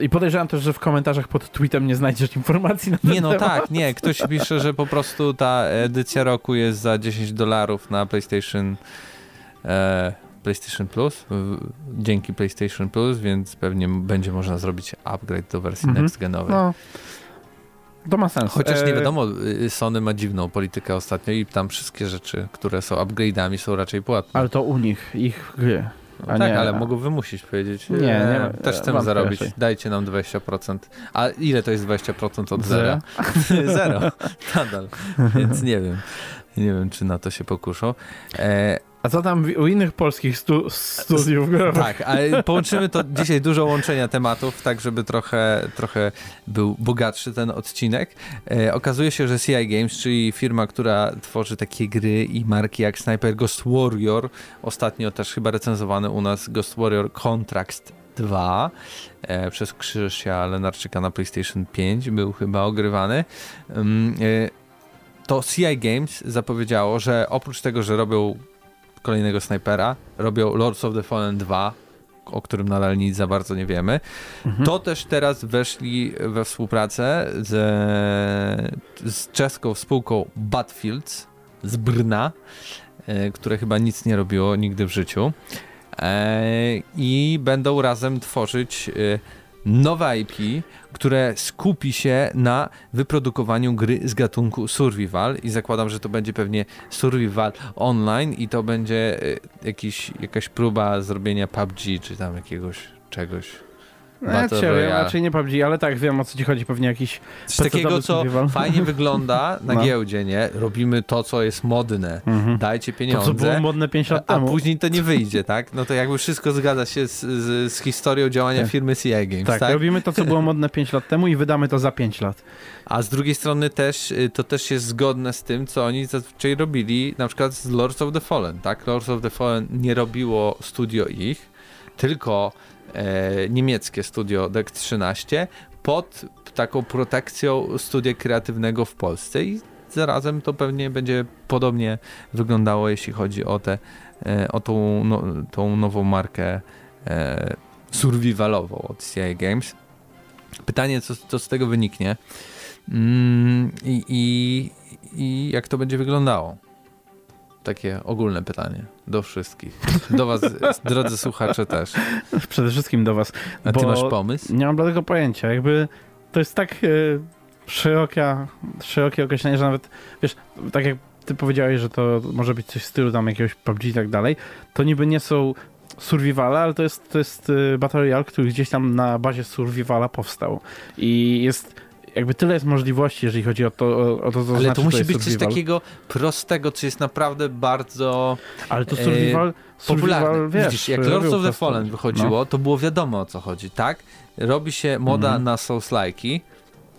I podejrzewam też, że w komentarzach pod tweetem nie znajdziesz informacji na ten Nie, no temat. tak, nie. Ktoś pisze, że po prostu ta edycja roku jest za 10 dolarów na PlayStation e, PlayStation Plus, dzięki PlayStation Plus, więc pewnie będzie można zrobić upgrade do wersji mhm. next genowej. No. To ma sens. Chociaż nie e, wiadomo, y, Sony ma dziwną politykę ostatnio i tam wszystkie rzeczy, które są upgrade'ami są raczej płatne. Ale to u nich, ich gry. No tak, nie, ale mogą wymusić powiedzieć. Nie, nie. Też chcemy zarobić. Raczej. Dajcie nam 20%. A ile to jest 20% od zera? Zero. Nadal. Więc nie wiem. Nie wiem, czy na to się pokuszą. E, a co tam u innych polskich stu studiów growych? Tak, ale połączymy to dzisiaj dużo łączenia tematów, tak żeby trochę, trochę był bogatszy ten odcinek. E, okazuje się, że CI Games, czyli firma, która tworzy takie gry i marki jak Sniper Ghost Warrior, ostatnio też chyba recenzowany u nas Ghost Warrior Contract 2 e, przez Krzysia Lenarczyka na PlayStation 5 był chyba ogrywany. Mm, e, to CI Games zapowiedziało, że oprócz tego, że robią kolejnego snajpera, robią Lords of the Fallen 2, o którym nadal nic za bardzo nie wiemy. Mhm. To też teraz weszli we współpracę z, z czeską spółką Battlefields z Brna, e, które chyba nic nie robiło nigdy w życiu. E, I będą razem tworzyć e, nowe IP, które skupi się na wyprodukowaniu gry z gatunku survival i zakładam, że to będzie pewnie survival online i to będzie e, jakiś, jakaś próba zrobienia PUBG czy tam jakiegoś czegoś Battle Znaczy, Royale. raczej nie PUBG, ale tak, wiem o co ci chodzi, pewnie jakiś Coś takiego, co fajnie wygląda na No. giełdzie, nie? Robimy to, co jest modne. Mhm. Dajcie To, pieniądze. co było modne 5 lat a temu. później to nie wyjdzie, tak? No to jakby wszystko zgadza się z, z, z historią działania Tak. firmy CI Games, Tak, tak? robimy to, co było modne 5 lat temu i wydamy to za 5 lat. A z drugiej strony też, y, to też jest zgodne z tym, co oni zazwyczaj robili na przykład z Lords of the Fallen, tak? Lords of the Fallen nie robiło studio ich, tylko niemieckie studio DEC 13 pod taką protekcją studia kreatywnego w Polsce i zarazem to pewnie będzie podobnie wyglądało, jeśli chodzi o, te, e, o tą, no, tą nową markę e, survivalową od CI Games. Pytanie, co, co z tego wyniknie mm, i, i, i jak to będzie wyglądało. Takie ogólne pytanie do wszystkich. Do was, drodzy słuchacze też. Przede wszystkim do was. A ty masz pomysł? Nie mam bladego pojęcia. Jakby to jest tak szeroka, szerokie określenie, że nawet, wiesz, tak jak ty powiedziałeś, że to może być coś w stylu tam jakiegoś PUBG i tak dalej, to niby nie są survivale, ale to jest, to jest e, Battle Royale, który gdzieś tam na bazie survivala powstał. I jest jakby tyle jest możliwości, jeżeli chodzi o to, o, to co Ale znaczy, to musi jest być coś survival. takiego prostego, co jest naprawdę bardzo Ale to e, survival, popularne. survival wiesz, Widzisz, jak Lords of the to. Fallen wychodziło, to było wiadomo o co chodzi, tak? Robi się moda Mhm. na Souls-like'i,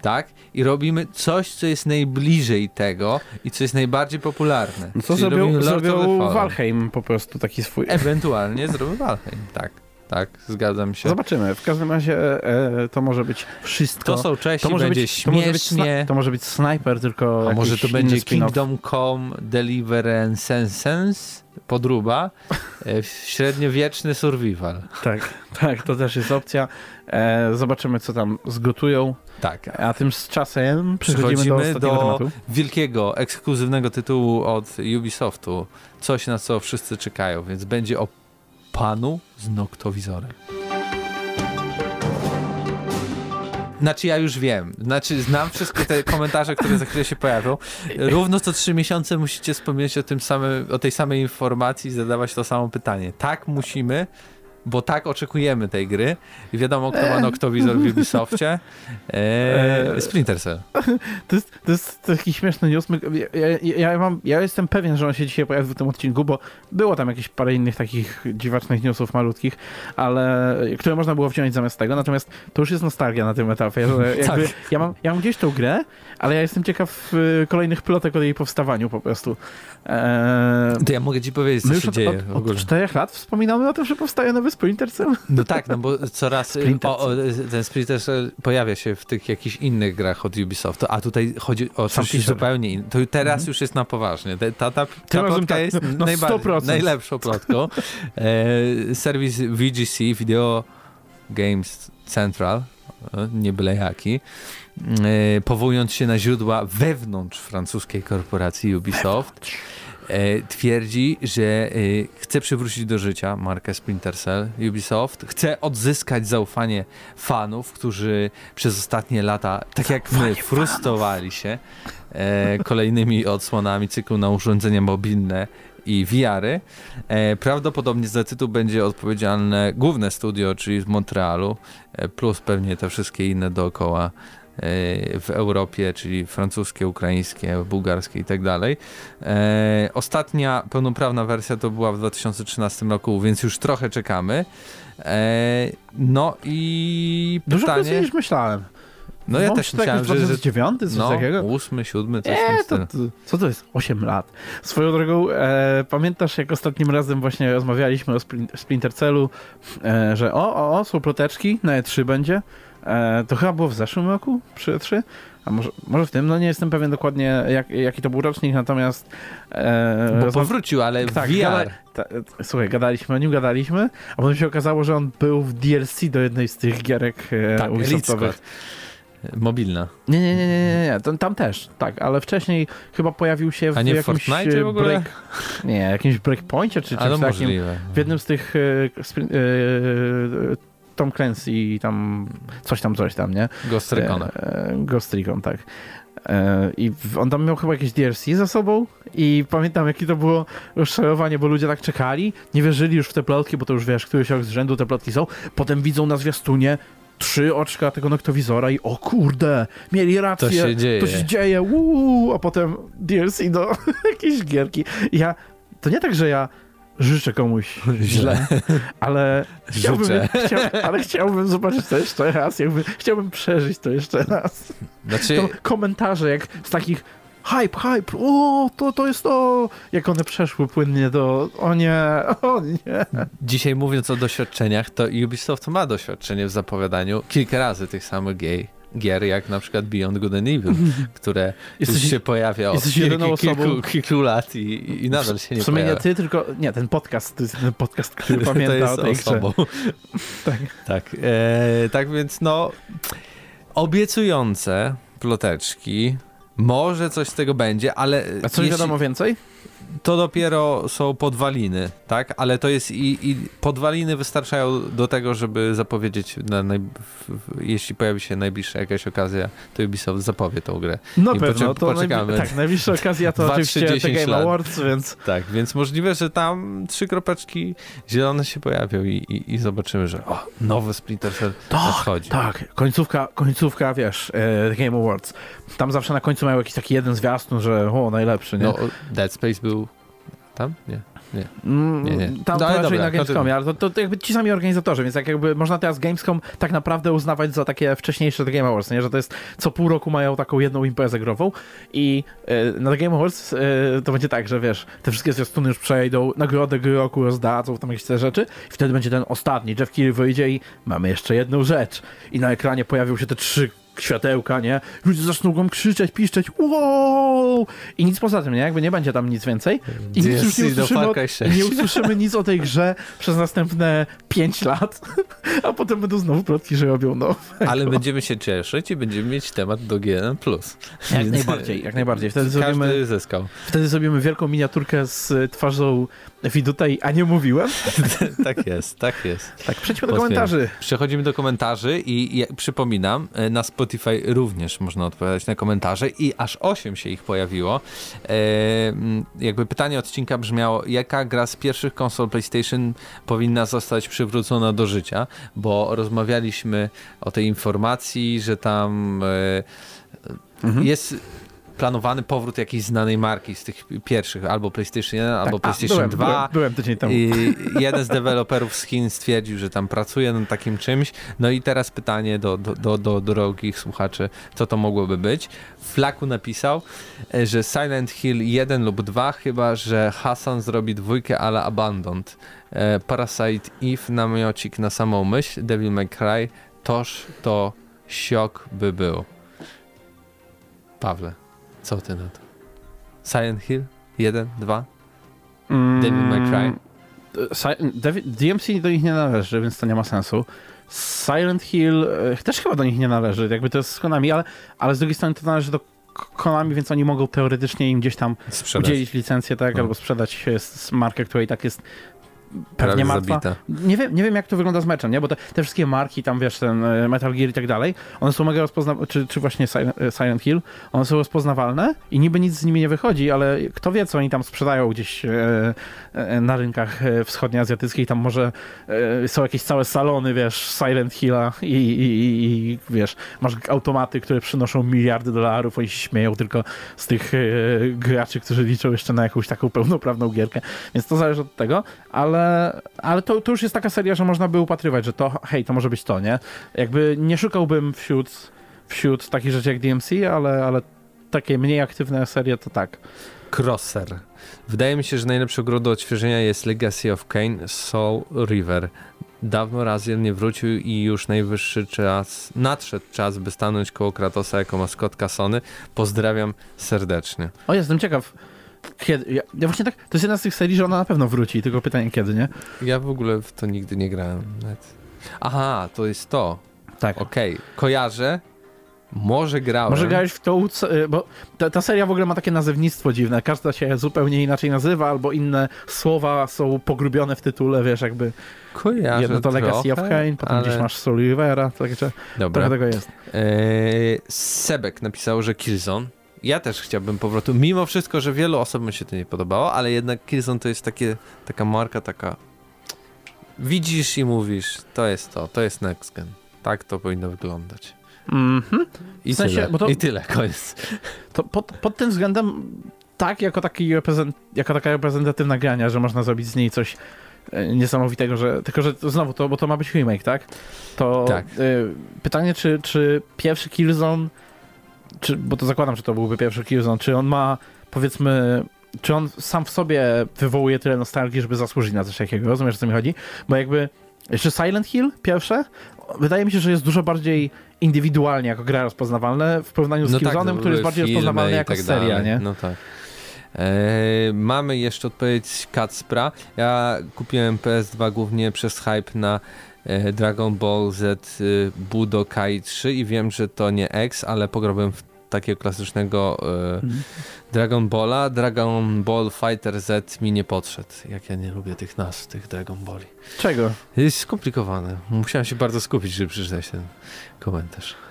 tak? I robimy coś, co jest najbliżej tego i co jest najbardziej popularne. No co zrobił, zrobił. Valheim po prostu taki swój. Ewentualnie zrobił Valheim, tak. Tak, zgadzam się. Zobaczymy. W każdym razie e, to może być wszystko. To są cześci, to może będzie być, to może być, śmiesznie. sna- to może być snajper, tylko. A może to będzie. Kingdom Come Deliverance podruba, e, średniowieczny survival. Tak, tak, to też jest opcja. E, zobaczymy, co tam zgotują. Tak. A tym z czasem przechodzimy, do Przechodzimy do tematu. wielkiego, ekskluzywnego tytułu od Ubisoftu. Coś, na co wszyscy czekają, więc będzie o panu z noktowizorem. Znaczy ja już wiem, znaczy znam wszystkie te komentarze, które za chwilę się pojawią. Równo co trzy miesiące musicie wspomnieć o, tym samym, o tej samej informacji i zadawać to samo pytanie. Tak musimy, bo tak oczekujemy tej gry. Wiadomo, kto ma noktowizor w Ubisoftie. Eee, Splinter Cell. To jest, to jest taki śmieszny news. Ja, ja, ja, mam, ja jestem pewien, że on się dzisiaj pojawi w tym odcinku, bo było tam jakieś parę innych takich dziwacznych newsów malutkich, ale które można było wziąć zamiast tego. Natomiast to już jest nostalgia na tym etapie. Jakby Tak. ja, mam, ja mam gdzieś tą grę, ale ja jestem ciekaw y, kolejnych plotek o jej powstawaniu po prostu. Eee, To ja mogę ci powiedzieć, co się od, dzieje od, w od ogóle. czterech lat wspominamy o tym, że powstaje nowy Splinter Cell. No tak, no bo coraz y, o, o, ten Splinter Cell pojawia się w tych jakichś innych grach od Ubisoftu, a tutaj chodzi o Sam coś zupełnie innego. To teraz już jest na poważnie. Ta, ta, ta, ta plotka tak, jest najbardziej, 100%. najlepszą plotką. E, serwis VGC, Video Games Central, nie byle jaki, e, powołując się na źródła wewnątrz francuskiej korporacji Ubisoft, e, twierdzi, że e, chce przywrócić do życia markę Splinter Cell Ubisoft, chce odzyskać zaufanie fanów, którzy przez ostatnie lata, tak jak my, frustrowali się e, kolejnymi odsłonami cyklu na urządzenia mobilne i VR-y. E, prawdopodobnie za tytuł będzie odpowiedzialne główne studio, czyli z Montrealu, e, plus pewnie te wszystkie inne dookoła e, w Europie, czyli francuskie, ukraińskie, bułgarskie i tak dalej. Ostatnia pełnoprawna wersja to była w 2013 roku, więc już trochę czekamy. No i Dużo pytanie... krócej niż myślałem. No ja też myślałem, że... że 2009, coś no, takiego. ósmy, siódmy, coś w Nie, tym to, to, co to jest? 8 lat. Swoją drogą, e, pamiętasz jak ostatnim razem właśnie rozmawialiśmy o Splin- Splinter Cellu, e, że o, o, o, są ploteczki, na E3 będzie. E, to chyba było w zeszłym roku przy E3? A może, może w tym? No nie jestem pewien dokładnie jak, jaki to był rocznik, natomiast... E, Bo powrócił, ale w tak, VR. gada- ta, słuchaj, gadaliśmy o nim, gadaliśmy, a potem się okazało, że on był w DLC do jednej z tych gierek e, Tak, Ubisoftowych. Mobilna. Nie, nie, nie, nie, nie, nie. Tam, tam też, tak, ale wcześniej chyba pojawił się w A nie w jakimś Fortnite e, w ogóle? break, nie, jakimś breakpoincie czy czymś takim. W jednym z tych e, e, Tom Clancy i tam coś tam, coś tam, nie? Ghost Recona. E, Ghost Recon, tak. I on tam miał chyba jakieś DLC za sobą i pamiętam jakie to było rozczarowanie, bo ludzie tak czekali, nie wierzyli już w te plotki, bo to już wiesz, któryś rok z rzędu te plotki są, potem widzą na zwiastunie trzy oczka tego noktowizora i o kurde, mieli rację, to się dzieje, to się dzieje uuu, a potem DLC do jakiejś gierki. Ja, to nie tak, że ja życzę komuś źle, ale chciałbym, chciał, ale chciałbym zobaczyć to jeszcze raz, jakby chciałbym przeżyć to jeszcze raz. Znaczy... To komentarze jak z takich hype, hype, o, to, to jest to, jak one przeszły płynnie do, o nie, o nie. Dzisiaj mówiąc o doświadczeniach, to Ubisoft ma doświadczenie w zapowiadaniu kilka razy tych samych gay gier, jak na przykład Beyond Good and Evil, które jesteś, już się pojawia od kilku, kilku, kilku, lat i, i nadal się nie W sumie pojawia. nie ty, tylko nie, ten podcast, to jest ten podcast, który pamięta o tej osobą. tak. Tak, e, tak więc no obiecujące ploteczki, może coś z tego będzie, ale... A co jeśli... wiadomo więcej? To dopiero są podwaliny, tak? Ale to jest i, i podwaliny wystarczają do tego, żeby zapowiedzieć, na naj, jeśli pojawi się najbliższa jakaś okazja, to Ubisoft zapowie tą grę. No I pewno, to poczekamy. tak, najbliższa okazja to 2, oczywiście The Game lat. Awards, więc... Tak, więc możliwe, że tam trzy kropeczki zielone się pojawią i, i, i zobaczymy, że o, nowy Splinter Cell tak, nadchodzi. Tak, końcówka, końcówka, wiesz, e, The Game Awards. Tam zawsze na końcu mają jakiś taki jeden zwiastun, że o, najlepszy, nie? No, Dead Space był tam? Nie. Nie. Mm, nie, nie. Tam no, to raczej na Gamescomie, ale to, to, to, jakby ci sami organizatorzy, więc jak jakby można teraz Gamescom tak naprawdę uznawać za takie wcześniejsze The Game Awards, nie? że to jest co pół roku mają taką jedną imprezę grową i e, na The Game Awards e, to będzie tak, że wiesz, te wszystkie zwiastuny już przejdą, nagrodę gry roku rozdadzą, tam jakieś te rzeczy i wtedy będzie ten ostatni, Jeff Keighley wyjdzie i mamy jeszcze jedną rzecz i na ekranie pojawią się te trzy światełka, nie? Ludzie zaczną go krzyczeć, piszczeć, wow! I nic poza tym, nie? Jakby nie będzie tam nic więcej. I nic już nie usłyszymy, o, nie usłyszymy nic o tej grze przez następne 5 lat, a potem będą znowu plotki, że robią nowe. Ale będziemy się cieszyć i będziemy mieć temat do GN+. Jak Więc najbardziej, jak najbardziej. Wtedy każdy zrobimy, zyskał. Wtedy zrobimy wielką miniaturkę z twarzą Widutaj, a nie mówiłem. tak jest, tak jest. Tak, przejdźmy do komentarzy. Przechodzimy do komentarzy i, i przypominam, e, na Spotify również można odpowiadać na komentarze i aż 8 się ich pojawiło. E, jakby pytanie odcinka brzmiało, jaka gra z pierwszych konsol PlayStation powinna zostać przywrócona do życia, bo rozmawialiśmy o tej informacji, że tam e, mhm. jest planowany powrót jakiejś znanej marki z tych pierwszych, albo PlayStation 1, tak, albo PlayStation byłem, 2. Byłem, byłem tydzień temu. I jeden z deweloperów z Chin stwierdził, że tam pracuje nad takim czymś. No i teraz pytanie do, do, do, do drogich słuchaczy, co to mogłoby być. Flaku napisał, e, że Silent Hill 1 lub 2, chyba że Hassan zrobi dwójkę ale Abandoned. E, Parasite Eve, namiocik na samą myśl, Devil May Cry, toż to siok by był. Pawle. Co ty na to? Silent Hill? 1, 2? Mm, Devil May Cry? DMC do nich nie należy, więc to nie ma sensu. Silent Hill e, też chyba do nich nie należy, jakby to jest z Konami, ale, ale z drugiej strony to należy do Konami, więc oni mogą teoretycznie im gdzieś tam sprzedać. udzielić licencję, tak, no. albo sprzedać markę, która i tak jest pewnie martwa. Nie wiem, nie wiem, jak to wygląda z meczem, nie? Bo te, te wszystkie marki, tam wiesz, ten e, Metal Gear i tak dalej, one są mega rozpoznawalne, czy, czy właśnie e, Silent Hill, one są rozpoznawalne i niby nic z nimi nie wychodzi, ale kto wie, co oni tam sprzedają gdzieś e, na rynkach wschodnioazjatyckich, tam może są jakieś całe salony, wiesz, Silent Hilla i, i, i, wiesz, masz automaty, które przynoszą miliardy dolarów, oni się śmieją tylko z tych graczy, którzy liczą jeszcze na jakąś taką pełnoprawną gierkę, więc to zależy od tego, ale ale, ale to, to już jest taka seria, że można by upatrywać, że to, hej, to może być to, nie? Jakby nie szukałbym wśród, wśród takich rzeczy jak DMC, ale, ale takie mniej aktywne serie to tak. Crosser. Wydaje mi się, że najlepszą grą do odświeżenia jest Legacy of Kane Soul River. Dawno Raziel nie wrócił i już najwyższy czas, nadszedł czas, by stanąć koło Kratosa jako maskotka Sony. Pozdrawiam serdecznie. O, jestem ciekaw. Kiedy? Ja, ja, właśnie tak, to jest jedna z tych serii, że ona na pewno wróci, tylko pytanie kiedy, nie? Ja w ogóle w to nigdy nie grałem. Nawet. Aha, to jest to. Tak. Okej, okay. kojarzę. Może grałem. Może grałeś w tą, y, bo ta, ta, seria w ogóle ma takie nazewnictwo dziwne. Każda się zupełnie inaczej nazywa, albo inne słowa są pogrubione w tytule, wiesz, jakby. Kojarzę Jedno to Legacy of Kane, potem ale... gdzieś masz Soul Rivera, Dobra. trochę tego jest. Eee, Sebek napisał, że Killzone ja też chciałbym powrotu, mimo wszystko, że wielu osobom się to nie podobało, ale jednak Killzone to jest takie, taka marka, taka widzisz i mówisz, to jest to, to jest next gen. Tak to powinno wyglądać. Mhm. I, W sensie, tyle. to- I tyle, koniec. To pod, pod tym względem tak, jako, taki reprezent, jako taka reprezentatywna grania, że można zrobić z niej coś e, niesamowitego, że tylko, że znowu, to, bo to ma być remake, tak? To Tak. e, pytanie, czy, czy pierwszy Killzone, czy, bo to zakładam, że to byłby pierwszy Killzone, czy on ma, powiedzmy, czy on sam w sobie wywołuje tyle nostalgii, żeby zasłużyć na coś takiego, rozumiesz, o co mi chodzi? Bo jakby, jeszcze Silent Hill, pierwsze, wydaje mi się, że jest dużo bardziej indywidualnie jako gra rozpoznawalne w porównaniu z No Killzone'em, to który jest bardziej rozpoznawalny jako tak seria, dalej. nie? No tak. E, mamy jeszcze odpowiedź Kacpra. Ja kupiłem PS2 głównie przez hype na Dragon Ball Z y, Budokai 3 i wiem, że to nie X, ale pograłbym w takiego klasycznego e, Mhm. Dragon Balla. Dragon Ball Fighter Z mi nie podszedł. Jak ja nie lubię tych nazw, tych Dragon Balli. Czego? Jest skomplikowane. Musiałem się bardzo skupić, żeby przeczytać ten komentarz.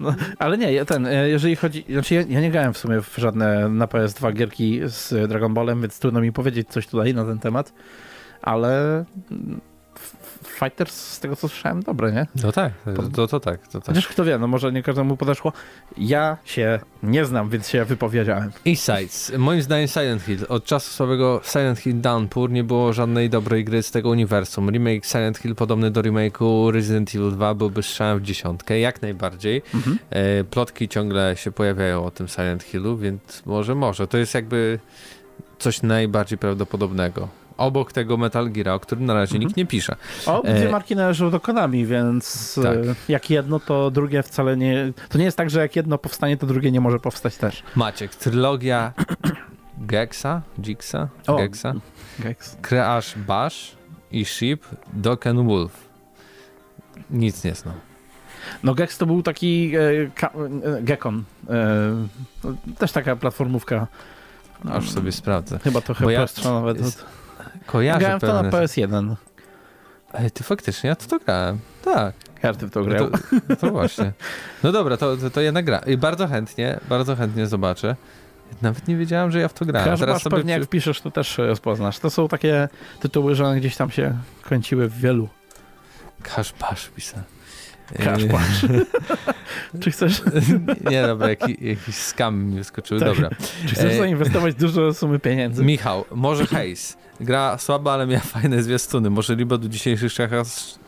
No, ale nie, ten, e, jeżeli chodzi, znaczy ja, ja nie grałem w sumie w żadne na PS2 gierki z Dragon Ballem, więc trudno mi powiedzieć coś tutaj na ten temat, ale Fighters, z tego co słyszałem, dobre, nie? No tak, to, to tak, to tak. Chociaż kto wie, no może nie każdemu podeszło. Ja się nie znam, więc się wypowiedziałem. Insights. Moim zdaniem Silent Hill. Od czasu słabego Silent Hill Downpour nie było żadnej dobrej gry z tego uniwersum. Remake Silent Hill podobny do remake'u Resident Evil 2 byłby strzałem w dziesiątkę, jak najbardziej. Mhm. E, plotki ciągle się pojawiają o tym Silent Hillu, więc może, może. To jest jakby coś najbardziej prawdopodobnego. Obok tego Metal Gear, o którym na razie Mhm. nikt nie pisze. O, dwie E, marki należą do Konami, więc Tak. e, jak jedno, to drugie wcale nie... To nie jest tak, że jak jedno powstanie, to drugie nie może powstać też. Maciek, trylogia Gexa, Jixa, O. Gexa, Gex. Crash Bash i Ship, and Wolf. Nic nie znam. No Gex to był taki e, e, Gekon. E, też taka platformówka. Aż sobie sprawdzę. Chyba trochę Bo ja- nawet. jest- Kojarzę Grałem w to na pewne... PS1. Ej, ty faktycznie, ja to, to grałem. Tak, Każdy w to no grał. to, no to właśnie. No dobra, to, to, to jednak gra. I bardzo chętnie, bardzo chętnie zobaczę. Nawet nie wiedziałem, że ja w to grałem. Crash Teraz sobie pewnie jak przy... wpiszesz, to też e, rozpoznasz. To są takie tytuły, że one gdzieś tam się kręciły w wielu. Bash pisałem. Ej, Bash. Czy chcesz, Nie, dobra, jaki, jakiś skam mi wyskoczył. Tak. Dobra. czy chcesz E, zainwestować dużo sumy pieniędzy? Michał, może Haze. Gra słaba, ale miała fajne zwiastuny. Może Libo w dzisiejszych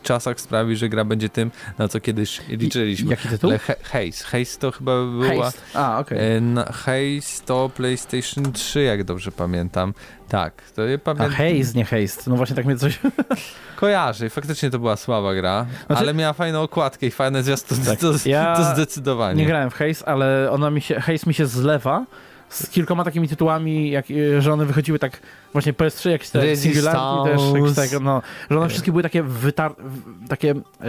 czasach, sprawi, że gra będzie tym, na co kiedyś liczyliśmy. Jaki tytuł? He- Haze. Haze to chyba była... Haste. A, okej. E, Haze to PlayStation 3, jak dobrze pamiętam. Tak, to A pamiętam. Haze, nie Haste. No właśnie tak mnie coś... Kojarzę i faktycznie to była słaba gra, Znaczy- ale miała fajną okładkę i fajne zwiastuny, Tak, to, ja to zdecydowanie. Nie grałem w Haze, ale ona mi się, Haze mi się zlewa z kilkoma takimi tytułami, jak, e, że one wychodziły tak właśnie PS3, jakieś te Singularity też, jakieś tego, no, że one wszystkie były takie wytar... takie... E,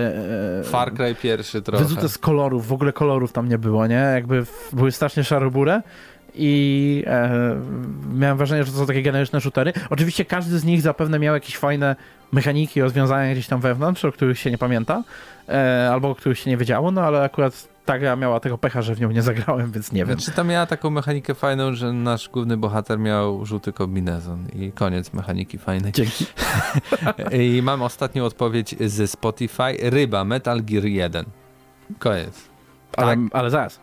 e, Far Cry pierwszy trochę. Wyzute z kolorów, w ogóle kolorów tam nie było, nie? Jakby były strasznie szarobure i e, miałem wrażenie, że to są takie generyczne shootery. Oczywiście każdy z nich zapewne miał jakieś fajne mechaniki, rozwiązania gdzieś tam wewnątrz, o których się nie pamięta, e, albo o których się nie wiedziało, no ale akurat ta gra miała tego pecha, że w nią nie zagrałem, więc nie wiem. Znaczy tam miała taką mechanikę fajną, że nasz główny bohater miał żółty kombinezon i koniec mechaniki fajnej. Dzięki. I mam ostatnią odpowiedź ze Spotify. Ryba, Metal Gear 1. Koniec. Ale, Tak. ale zaraz.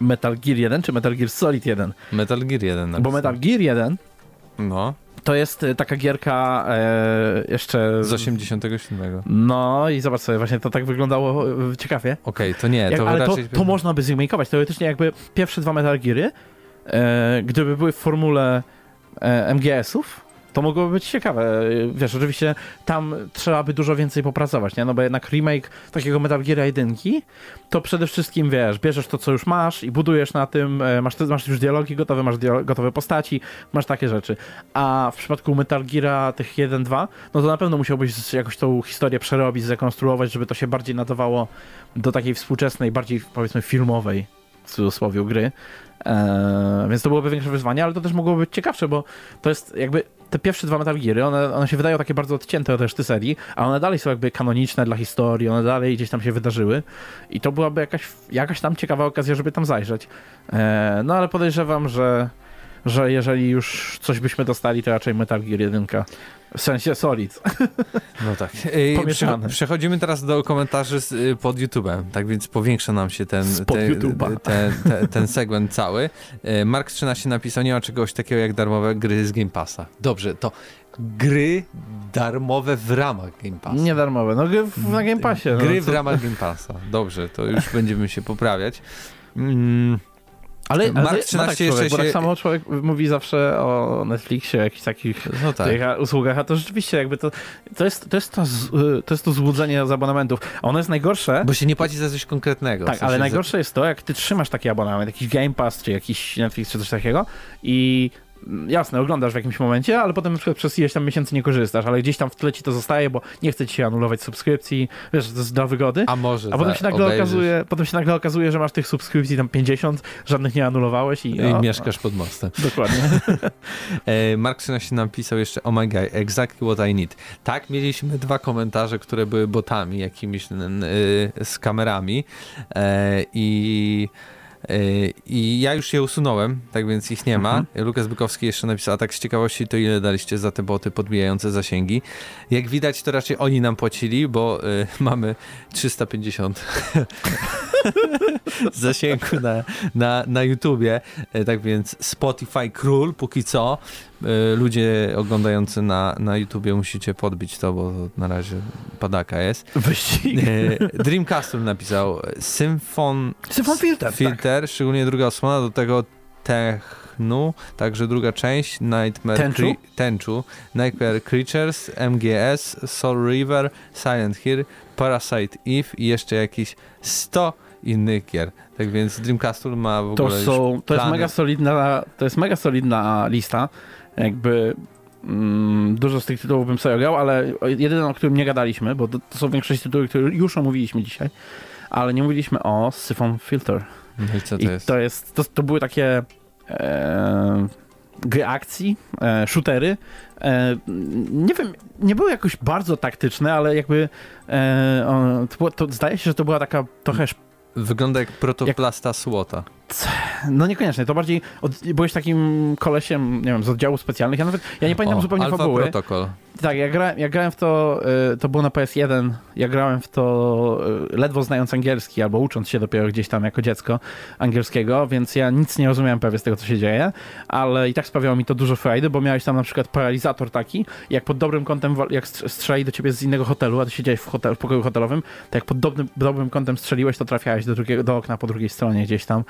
Metal Gear 1 czy Metal Gear Solid 1? Metal Gear 1 Bo napisałem. Metal Gear 1 No, to jest e, taka gierka e, jeszcze... z 87. Okej, No i zobacz sobie, właśnie to tak wyglądało e, ciekawie. to nie, Jak, to ale to, raczej... to można by zremakeować. Teoretycznie jakby pierwsze dwa Metal Geary, e, gdyby były w formule e, MGS-ów, to mogłoby być ciekawe. Wiesz, oczywiście tam trzeba by dużo więcej popracować, nie? No bo jednak remake takiego Metal Gear 1, to przede wszystkim, wiesz, bierzesz to, co już masz i budujesz na tym, e, masz, masz już dialogi gotowe, masz gotowe postaci, masz takie rzeczy. A w przypadku Metal Geara tych 1-2, no to na pewno musiałbyś jakoś tą historię przerobić, zrekonstruować, żeby to się bardziej nadawało do takiej współczesnej, bardziej powiedzmy filmowej w cudzysłowie gry. Eee, więc to byłoby większe wyzwanie, ale to też mogłoby być ciekawsze, bo to jest jakby te pierwsze dwa Metal Geary, one, one się wydają takie bardzo odcięte od reszty serii, a one dalej są jakby kanoniczne dla historii, one dalej gdzieś tam się wydarzyły i to byłaby jakaś, jakaś tam ciekawa okazja, żeby tam zajrzeć. Eee, no ale podejrzewam, że że jeżeli już coś byśmy dostali, to raczej Metal Gear 1. W sensie Solid. No tak. Pomieszane. Przechodzimy teraz do komentarzy z, y, pod YouTube'em, tak więc powiększa nam się ten, ten, ten, ten, ten segment cały. Y, Mark 13 napisał, nie ma czegoś takiego jak darmowe gry z Game Passa. Dobrze, to gry darmowe w ramach Game Passa. Nie darmowe, no gry w, na Game Passie. No, gry no, w ramach Game Passa. Dobrze, to już będziemy się poprawiać. Mm. Ale, Mark ale 13 tak człowiek, jeszcze się... tak samo człowiek mówi zawsze o Netflixie, o jakichś takich no tak. usługach, a to rzeczywiście jakby to, to, jest, to, jest to, to jest to złudzenie z abonamentów. A ono jest najgorsze... Bo się nie płaci za coś konkretnego. Tak, w sensie ale najgorsze za... jest to, jak ty trzymasz taki abonament, jakiś Game Pass, czy jakiś Netflix, czy coś takiego i jasne, oglądasz w jakimś momencie, ale potem na przykład przez ileś tam miesięcy nie korzystasz, ale gdzieś tam w tle ci to zostaje, bo nie chce ci się anulować subskrypcji, wiesz, to jest dla wygody. A może A potem się nagle okazuje, potem się nagle okazuje, że masz tych subskrypcji tam 50, żadnych nie anulowałeś i, I mieszkasz pod mostem. Dokładnie. E, Mark się napisał jeszcze, oh my god, exactly what I need. Tak, mieliśmy dwa komentarze, które były botami jakimiś z kamerami e, i i ja już je usunąłem, tak więc ich nie ma. Mhm. Lukas Bykowski jeszcze napisał, a tak z ciekawości, to ile daliście za te boty podbijające zasięgi? Jak widać, to raczej oni nam płacili, bo y, mamy 350 zasięgu na, na, na YouTubie, y, tak więc Spotify król póki co. Y, ludzie oglądający na, na YouTubie musicie podbić to, bo na razie padaka jest. Wyścig. Dreamcastle napisał Symfon... Symfon Filter, tak. Filter, tak. szczególnie druga osłona, do tego Technu, także druga część, Nightmare... Tenchu? Tenchu, Nightmare Creatures, MGS, Soul River, Silent Hill, Parasite Eve i jeszcze jakieś 100 innych gier. Tak więc Dreamcastle ma w ogóle to są, to jest mega solidna To jest mega solidna lista. Jakby mm, dużo z tych tytułów bym sobie grał, ale jedyny, o którym nie gadaliśmy, bo to, to są większość tytułów, które już omówiliśmy dzisiaj, ale nie mówiliśmy o Syphon Filter. No I co to I jest? To, jest to, to były takie e, gry akcji, e, shootery. E, nie wiem, nie były jakoś bardzo taktyczne, ale jakby e, to, to, zdaje się, że to była taka trochę Wygląda jak protoplasta jak... Słota. No niekoniecznie, to bardziej od, byłeś takim kolesiem, nie wiem, z oddziałów specjalnych. Ja nawet, ja nie pamiętam o, zupełnie Alpha fabuły. Protocol. Tak, ja grałem, ja grałem w to, y, to było na PS1, ja grałem w to y, ledwo znając angielski, albo ucząc się dopiero gdzieś tam jako dziecko angielskiego, więc ja nic nie rozumiałem prawie z tego, co się dzieje, ale i tak sprawiało mi to dużo frajdy, bo miałeś tam na przykład paralizator taki, jak pod dobrym kątem, jak strzeli do ciebie z innego hotelu, a ty siedziałeś w, hotel, w pokoju hotelowym, to jak pod dobrym, dobrym kątem strzeliłeś, to trafiałeś do, drugiego, do okna po drugiej stronie gdzieś tam.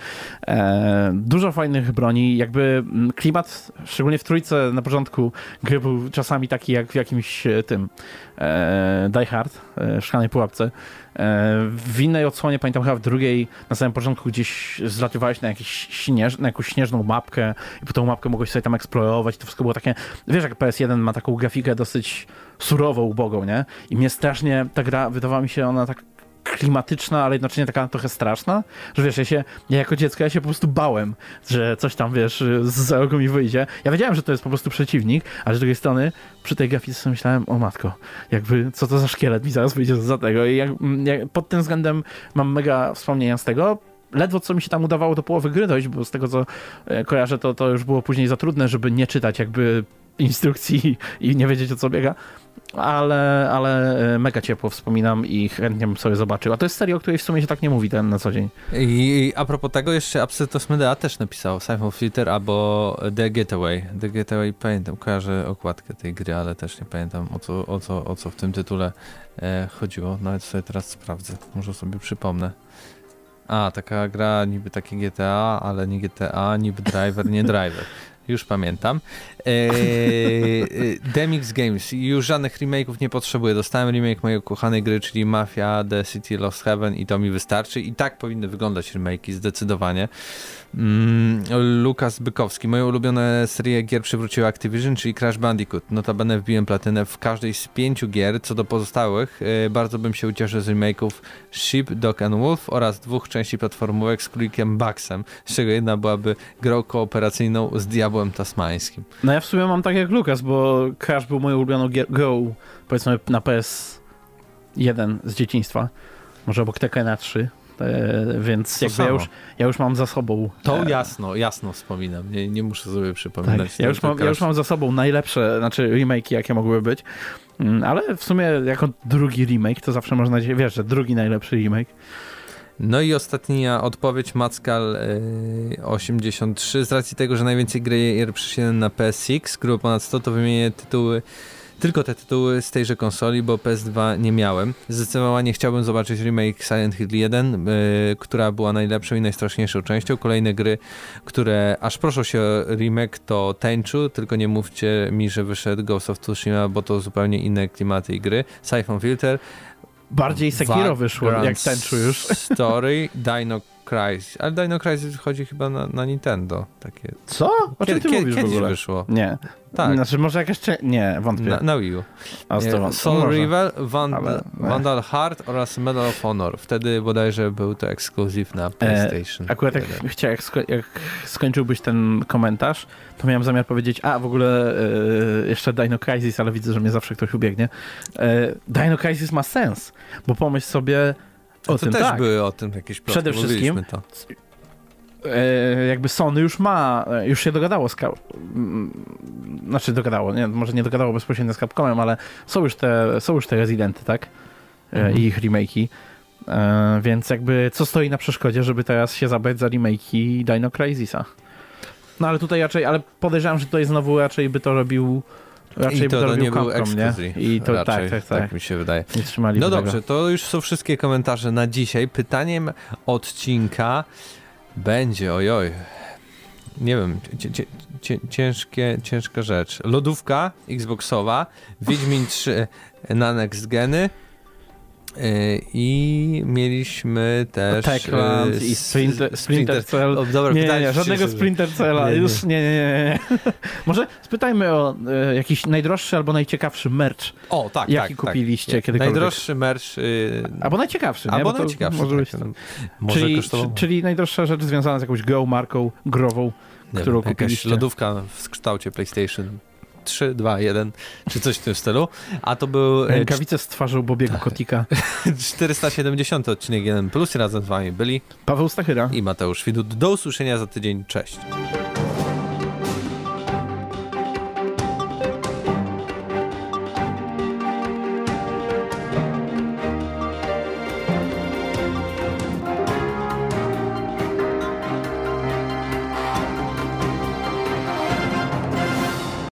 E, dużo fajnych broni, jakby mm, klimat, szczególnie w trójce na początku gry był czasami taki jak w jakimś e, tym e, Die Hard, e, szklanej pułapce. E, w innej odsłonie, pamiętam chyba w drugiej, na samym początku gdzieś zlatywałeś na, jakiś śnież, na jakąś śnieżną mapkę i po tą mapkę mogłeś sobie tam eksplorować. To wszystko było takie, wiesz jak PS1 ma taką grafikę dosyć surową, ubogą, nie? I mnie strasznie ta gra, wydawała mi się ona tak klimatyczna, ale jednocześnie taka trochę straszna, że wiesz, ja się, ja jako dziecko, ja się po prostu bałem, że coś tam, wiesz, z rogu mi wyjdzie. Ja wiedziałem, że to jest po prostu przeciwnik, ale z drugiej strony przy tej grafice myślałem, o matko, jakby co to za szkielet mi zaraz wyjdzie za tego? I jak, jak, pod tym względem mam mega wspomnienia z tego, ledwo co mi się tam udawało do połowy gry dojść, bo z tego co e, kojarzę, to, to już było później za trudne, żeby nie czytać jakby instrukcji i nie wiedzieć o co biega, ale, ale e, mega ciepło wspominam i chętnie bym sobie zobaczył. A to jest seria, o której w sumie się tak nie mówi ten na co dzień. I, a propos tego jeszcze Absytos Medea też napisał Siphon Filter albo The Getaway. The Getaway pamiętam, kojarzę okładkę tej gry, ale też nie pamiętam o co, o co, o co w tym tytule e, chodziło. Nawet sobie teraz sprawdzę, może sobie przypomnę. A, taka gra niby takie GTA, ale nie GTA, niby driver, nie driver. Już pamiętam. Eee, Demix Games. Już żadnych remake'ów nie potrzebuję. Dostałem remake mojej ukochanej gry, czyli Mafia, The City Lost Heaven i to mi wystarczy. I tak powinny wyglądać remake'i, zdecydowanie. Mm, Lukas Bykowski. Moje ulubione serie gier przywróciły Activision, czyli Crash Bandicoot. Notabene wbiłem platynę w każdej z pięciu gier. Co do pozostałych, e, bardzo bym się ucieszył z remake'ów Sheep, Dog and Wolf oraz dwóch części platformówek z królikiem Bugsem, z czego jedna byłaby grą kooperacyjną z Diabłem Tasmańskim. No ja w sumie mam tak jak Lukas, bo Crash był moją ulubioną grą, powiedzmy na PS1 z dzieciństwa. Może obok Tekkena 3 E, więc To jakby ja już, ja już mam za sobą. To e, jasno, jasno wspominam. Nie, nie muszę sobie przypominać. Tak, ja, już mam, ja już mam za sobą najlepsze, znaczy remake'i, jakie mogły być. Mm, Ale w sumie jako drugi remake, to zawsze można, wiesz, że drugi najlepszy remake. No i ostatnia odpowiedź Mackal y, 83. Z racji tego, że najwięcej gier przesiedłem na PSX, grubo ponad 100, to wymienię tytuły tylko te tytuły z tejże konsoli, bo PS2 nie miałem. Zdecydowanie chciałbym zobaczyć remake Silent Hill 1, y, która była najlepszą i najstraszniejszą częścią. Kolejne gry, które aż proszą się o remake to Tenchu, tylko nie mówcie mi, że wyszedł Ghost of Tsushima, bo to zupełnie inne klimaty i gry. Siphon Filter, Bardziej Sekiro wyszło, jak Tenchu już. Story, Dino Crisis. Ale Dino Crisis wychodzi chyba na, na Nintendo. Takie. Co? O czym ty Kie- mówisz w ogóle? wyszło. Nie. Tak. Znaczy może jakaś... cze- Nie, wątpię. Na, na Wii U. A Nie, Soul. Rival, Ale- Vandal Heart oraz Medal of Honor. Wtedy bodajże był to ekskluzyw na PlayStation. E, Akurat jak, 1. chcia, jak, sko- jak skończyłbyś ten komentarz, to miałem zamiar powiedzieć, a w ogóle e, jeszcze Dino Crisis, ale widzę, że mnie zawsze ktoś ubiegnie. E, Dino Crisis ma sens, bo pomyśl sobie o to tym, też tak. były o tym jakieś plotki. Przede wszystkim- to. E, jakby Sony już ma, e, już się dogadało z Cap- znaczy dogadało, nie, może nie dogadało bezpośrednio z Capcomem, ale są już te, są już te Residenty, tak? E, Mhm. I ich remake'i. E, więc jakby co stoi na przeszkodzie, żeby teraz się zabrać za remake'i Dino Crisisa? No ale tutaj raczej, ale podejrzewam, że tutaj znowu raczej by to robił raczej I to, to nie był Capcom, nie? I to raczej, tak, tak, tak. mi się wydaje. Nie trzymali No tego. dobrze, to już są wszystkie komentarze na dzisiaj. Pytaniem odcinka będzie, ojoj, nie wiem, ciężkie, ciężka rzecz. Lodówka Xboxowa, Wiedźmin 3 na Next Geny i mieliśmy też... Techland yy, i Splinter, Splinter Cell. O, dobra, Nie, nie, żadnego Splinter Cella, Nie, już nie, nie, nie. Może spytajmy o e, jakiś najdroższy albo najciekawszy merch, O, tak, jaki tak, kupiliście tak. kiedykolwiek. Najdroższy merch... Yy, Albo najciekawszy, albo najciekawszy. Może być tak, to. no. Może Czyli, kosztował... czy- czyli najdroższa rzecz związana z jakąś grą, marką grową, Nie którą wiem, jakaś kupiliście. lodówka w kształcie PlayStation 3, 2, 1, czy coś w tym stylu. A to był e, Rękawice z twarzą Bobiego Tak. Kotika. 470 odcinek 1 plus. Razem z wami byli Paweł Stachyra. i Mateusz Widut. Do usłyszenia za tydzień. Cześć.